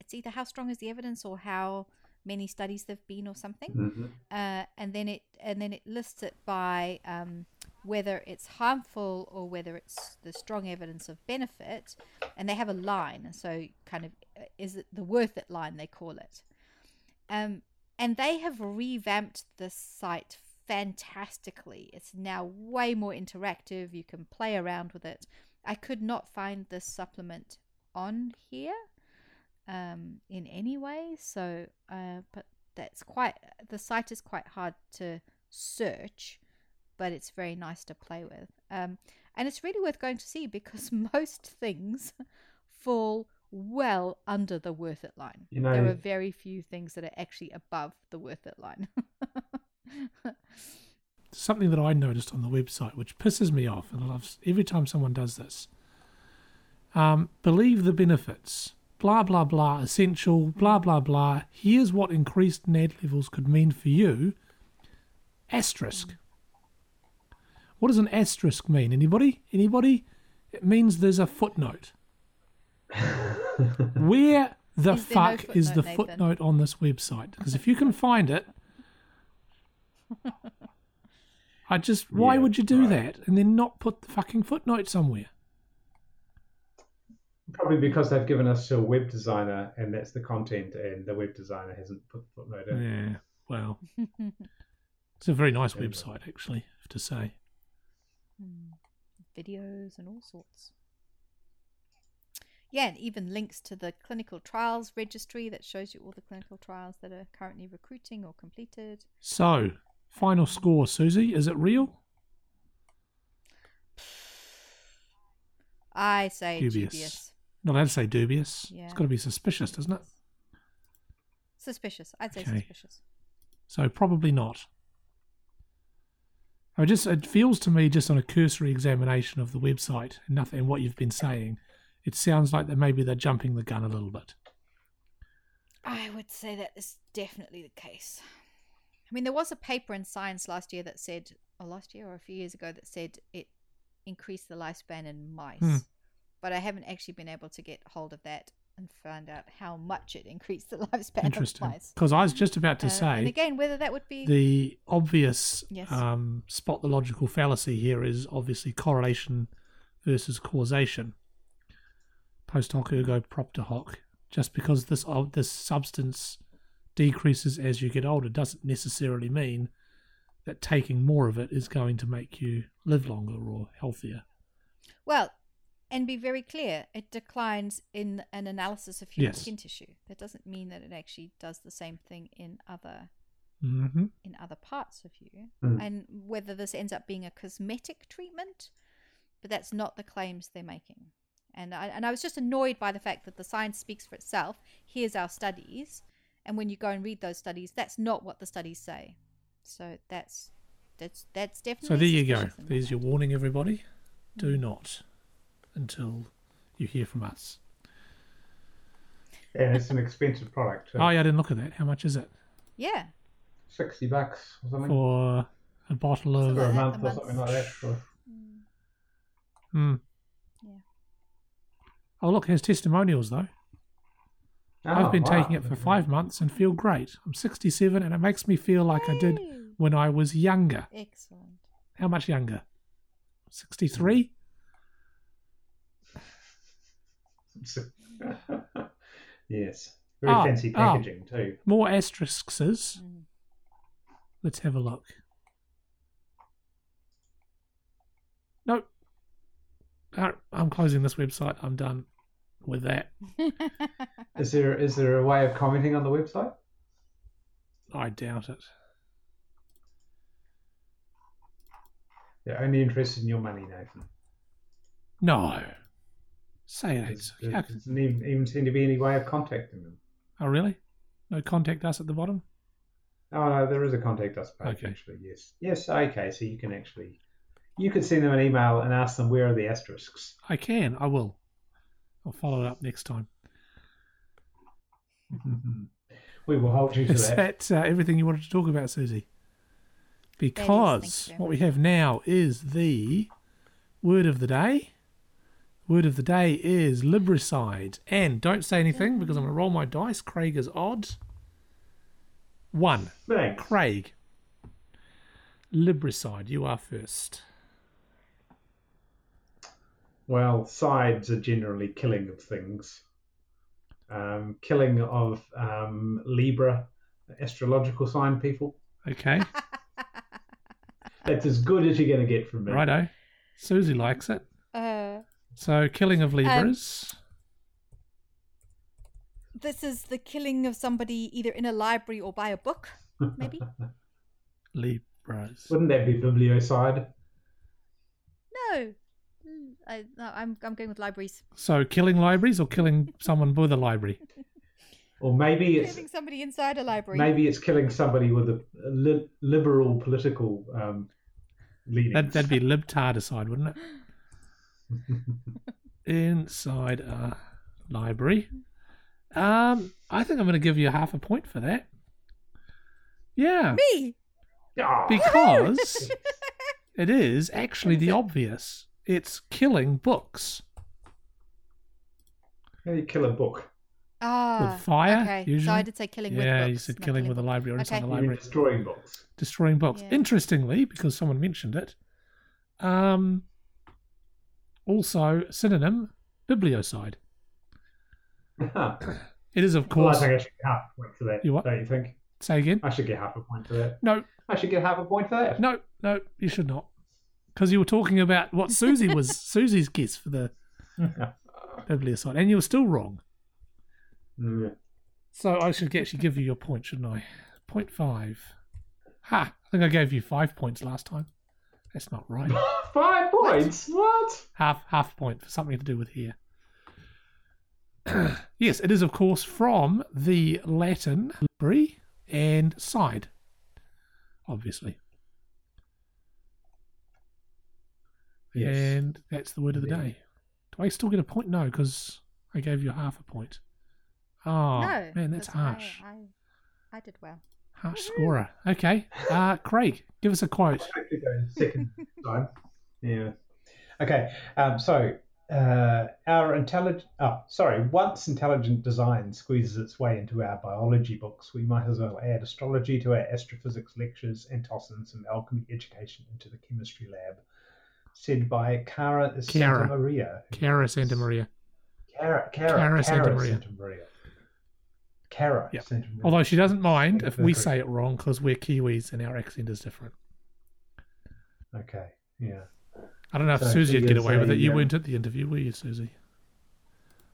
it's either how strong is the evidence or how many studies there've been or something Mhm. uh, and then it and then it lists it by um, whether it's harmful or whether it's the strong evidence of benefit and they have a line so kind of uh, is it the worth it line they call it. Um, and they have revamped the site fantastically. It's now way more interactive. You can play around with it. I could not find this supplement on here um, in any way so uh, but that's quite the site is quite hard to search but it's very nice to play with um, and it's really worth going to see because [laughs] most things [laughs] fall well under the worth it line You there are very few things that are actually above the worth it line [laughs] Something that I noticed on the website, which pisses me off, and I love every time someone does this. Um, believe the benefits. Blah blah blah. Essential. Blah blah blah. Here's what increased NAD levels could mean for you. Asterisk. What does an asterisk mean? Anybody? Anybody? It means there's a footnote. [laughs] Where the Is there no fuck is the footnote, Nathan? footnote on this website? Because if you can find it, [laughs] I just why Yeah, would you do right. that and then not put the fucking footnote somewhere? Probably because they've given us to a web designer and that's the content, and the web designer hasn't put the footnote in. Yeah, well, it's a very nice Anyway. website actually, I have to say. Hmm. videos and all sorts. Yeah, and even links to the clinical trials registry that shows you all the clinical trials that are currently recruiting or completed. So, final score, Susie, is it real? [sighs] I say Dubious. dubious. Not to say dubious. Yeah. It's got to be suspicious, doesn't it? Suspicious. I'd say Okay. suspicious. So probably not. I just it feels to me just on a cursory examination of the website and nothing and what you've been saying, it sounds like that maybe they're jumping the gun a little bit. I would say that is definitely the case. I mean, there was a paper in Science last year that said, or last year or a few years ago, that said it increased the lifespan in mice. Hmm. But I haven't actually been able to get hold of that and find out how much it increased the [laughs] lifespan of Interesting. mice. Because I was just about to Uh, say and again, whether that would be the obvious Yes. um, spot the logical fallacy here is obviously correlation versus causation. Post hoc ergo propter hoc. Just because this of this substance decreases as you get older doesn't necessarily mean that taking more of it is going to make you live longer or healthier. Well, and be very clear, it declines in an analysis of human Yes. skin tissue. That doesn't mean that it actually does the same thing in other hmm in other parts of you. Mm. And whether this ends up being a cosmetic treatment, but that's not the claims they're making. And I, and I was just annoyed by the fact that the science speaks for itself. Here's our studies, and when you go and read those studies, that's not what the studies say. So that's that's that's definitely. So there you go. suspicious in my There's your warning, everybody. Do not until you hear from us. And it's an expensive product. too. Oh, yeah, I didn't look at that. How much is it Yeah. 60 bucks or something. for a bottle for of? a a month or month. something like that. For, Mm. Hmm. Yeah. Oh, look, here's testimonials though. I've Oh, been wow. taking it for five months and feel great. I'm 67 and it makes me feel like I did when I was younger. Excellent. How much younger? 63? [laughs] yes. Very Oh, fancy oh. packaging too. More asterisks. Mm. Let's have a look. Nope. Uh, I'm closing this website. I'm done with that. [laughs] Is there is there a way of commenting on the website? I doubt it. They're only interested in your money, Nathan. No. Say it. There How- doesn't even, even seem to be any way of contacting them. Oh, really? No contact us at the bottom? Oh no, there is a contact us page Okay. actually. Yes, yes. Okay, so you can actually you could send them an email and ask them where are the asterisks. I can. I will. I'll follow it up next time. [laughs] we will hold you to Is that. that uh, everything you wanted to talk about, Susie? Because you very what we have now is the word of the day. Word of the day is Libricide. And don't say anything because I'm going to roll my dice. Craig is odd. One. Thanks. Craig. Libricide, you are first. Well, sides are generally killing of things. Um, killing of um, Libra, astrological sign people. Okay. [laughs] That's as good as you're going to get from me. Righto. Susie likes it. So, killing of Libras. this is the killing of somebody either in a library or by a book, maybe. [laughs] Libras. Wouldn't that be bibliocide? no. Mm, I, no, I'm I'm going with libraries. So, killing libraries or killing someone with a library? [laughs] Or maybe it's Killing somebody inside a library. maybe it's killing somebody with a, a li- liberal political um, leanings. That, that'd be libtardicide, wouldn't it? [gasps] [laughs] Inside a library. Um, I think I'm going to give you half a point for that. Yeah, me. Because [laughs] it is actually the obvious. It's killing books how do you kill a book? Ah, with fire. Okay, so usually. I did say killing with yeah, books. you said not killing with a library or inside Okay. a You're library. destroying books. Destroying books. Yeah. Interestingly, because someone mentioned it, um, also synonym bibliocide. [laughs] It is, of I course. think I should get half a point for that. You what? Don't you think? Say again. I should get half a point for that. No, I should get half a point for that. no, no. You should not, because you were talking about what Susie was [laughs] Susie's guess for the [laughs] bibliocide, and you were still wrong. Mm. So I should actually give you your point, shouldn't I? Point five. Ha! I think I gave you five points last time. That's not right. [laughs] Five points? What? half half point for something to do with here. [clears throat] yes, it is of course from the Latin libri and side, obviously, Yes. and that's the word of the Indeed. day. Do I still get a point? No, because I gave you half a point. Oh no, man, that's 'cause I- harsh. I, I, did well. Harsh scorer. Okay, uh, Craig, give us a quote. I could go second time. Yeah. Okay. Um, so uh, our intelligent. Oh, sorry. Once intelligent design squeezes its way into our biology books, we might as well add astrology to our astrophysics lectures and toss in some alchemy education into the chemistry lab. Said by Cara Santa Maria. Cara Santa Maria. Cara, Cara, Cara Cara Santa Maria. Santa Maria. Kara. Yeah. Central America. Although she doesn't mind if we say it wrong because we're Kiwis and our accent is different. Okay. Yeah. I don't know if So Susie would get is away with it. You um, weren't at the interview, were you, Susie?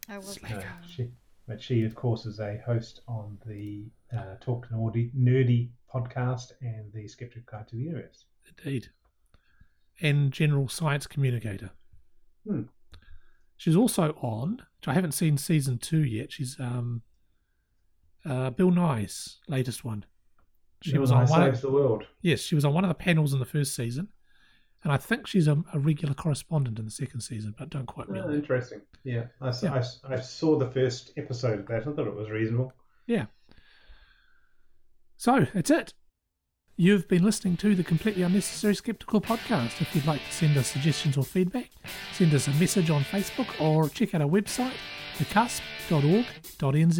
I was No, she, but she, of course, is a host on the uh, Talk Nerdy, Nerdy podcast and the Skeptic Guide to the Universe. Indeed. And general science communicator. Hmm. She's also on, which I haven't seen season two yet. She's um, uh, Bill Nye's latest one. She was on one. saves Of, the world. yes, she was on one of the panels in the first season, and I think she's a, a regular correspondent in the second season, but don't quite Oh, remember. interesting. Yeah, I, Yeah. I I saw the first episode of that. I thought it was reasonable. Yeah. So that's it. You've been listening to the Completely Unnecessary Skeptical podcast. If you'd like to send us suggestions or feedback, send us a message on Facebook or check out our website, thecusp.org.nz.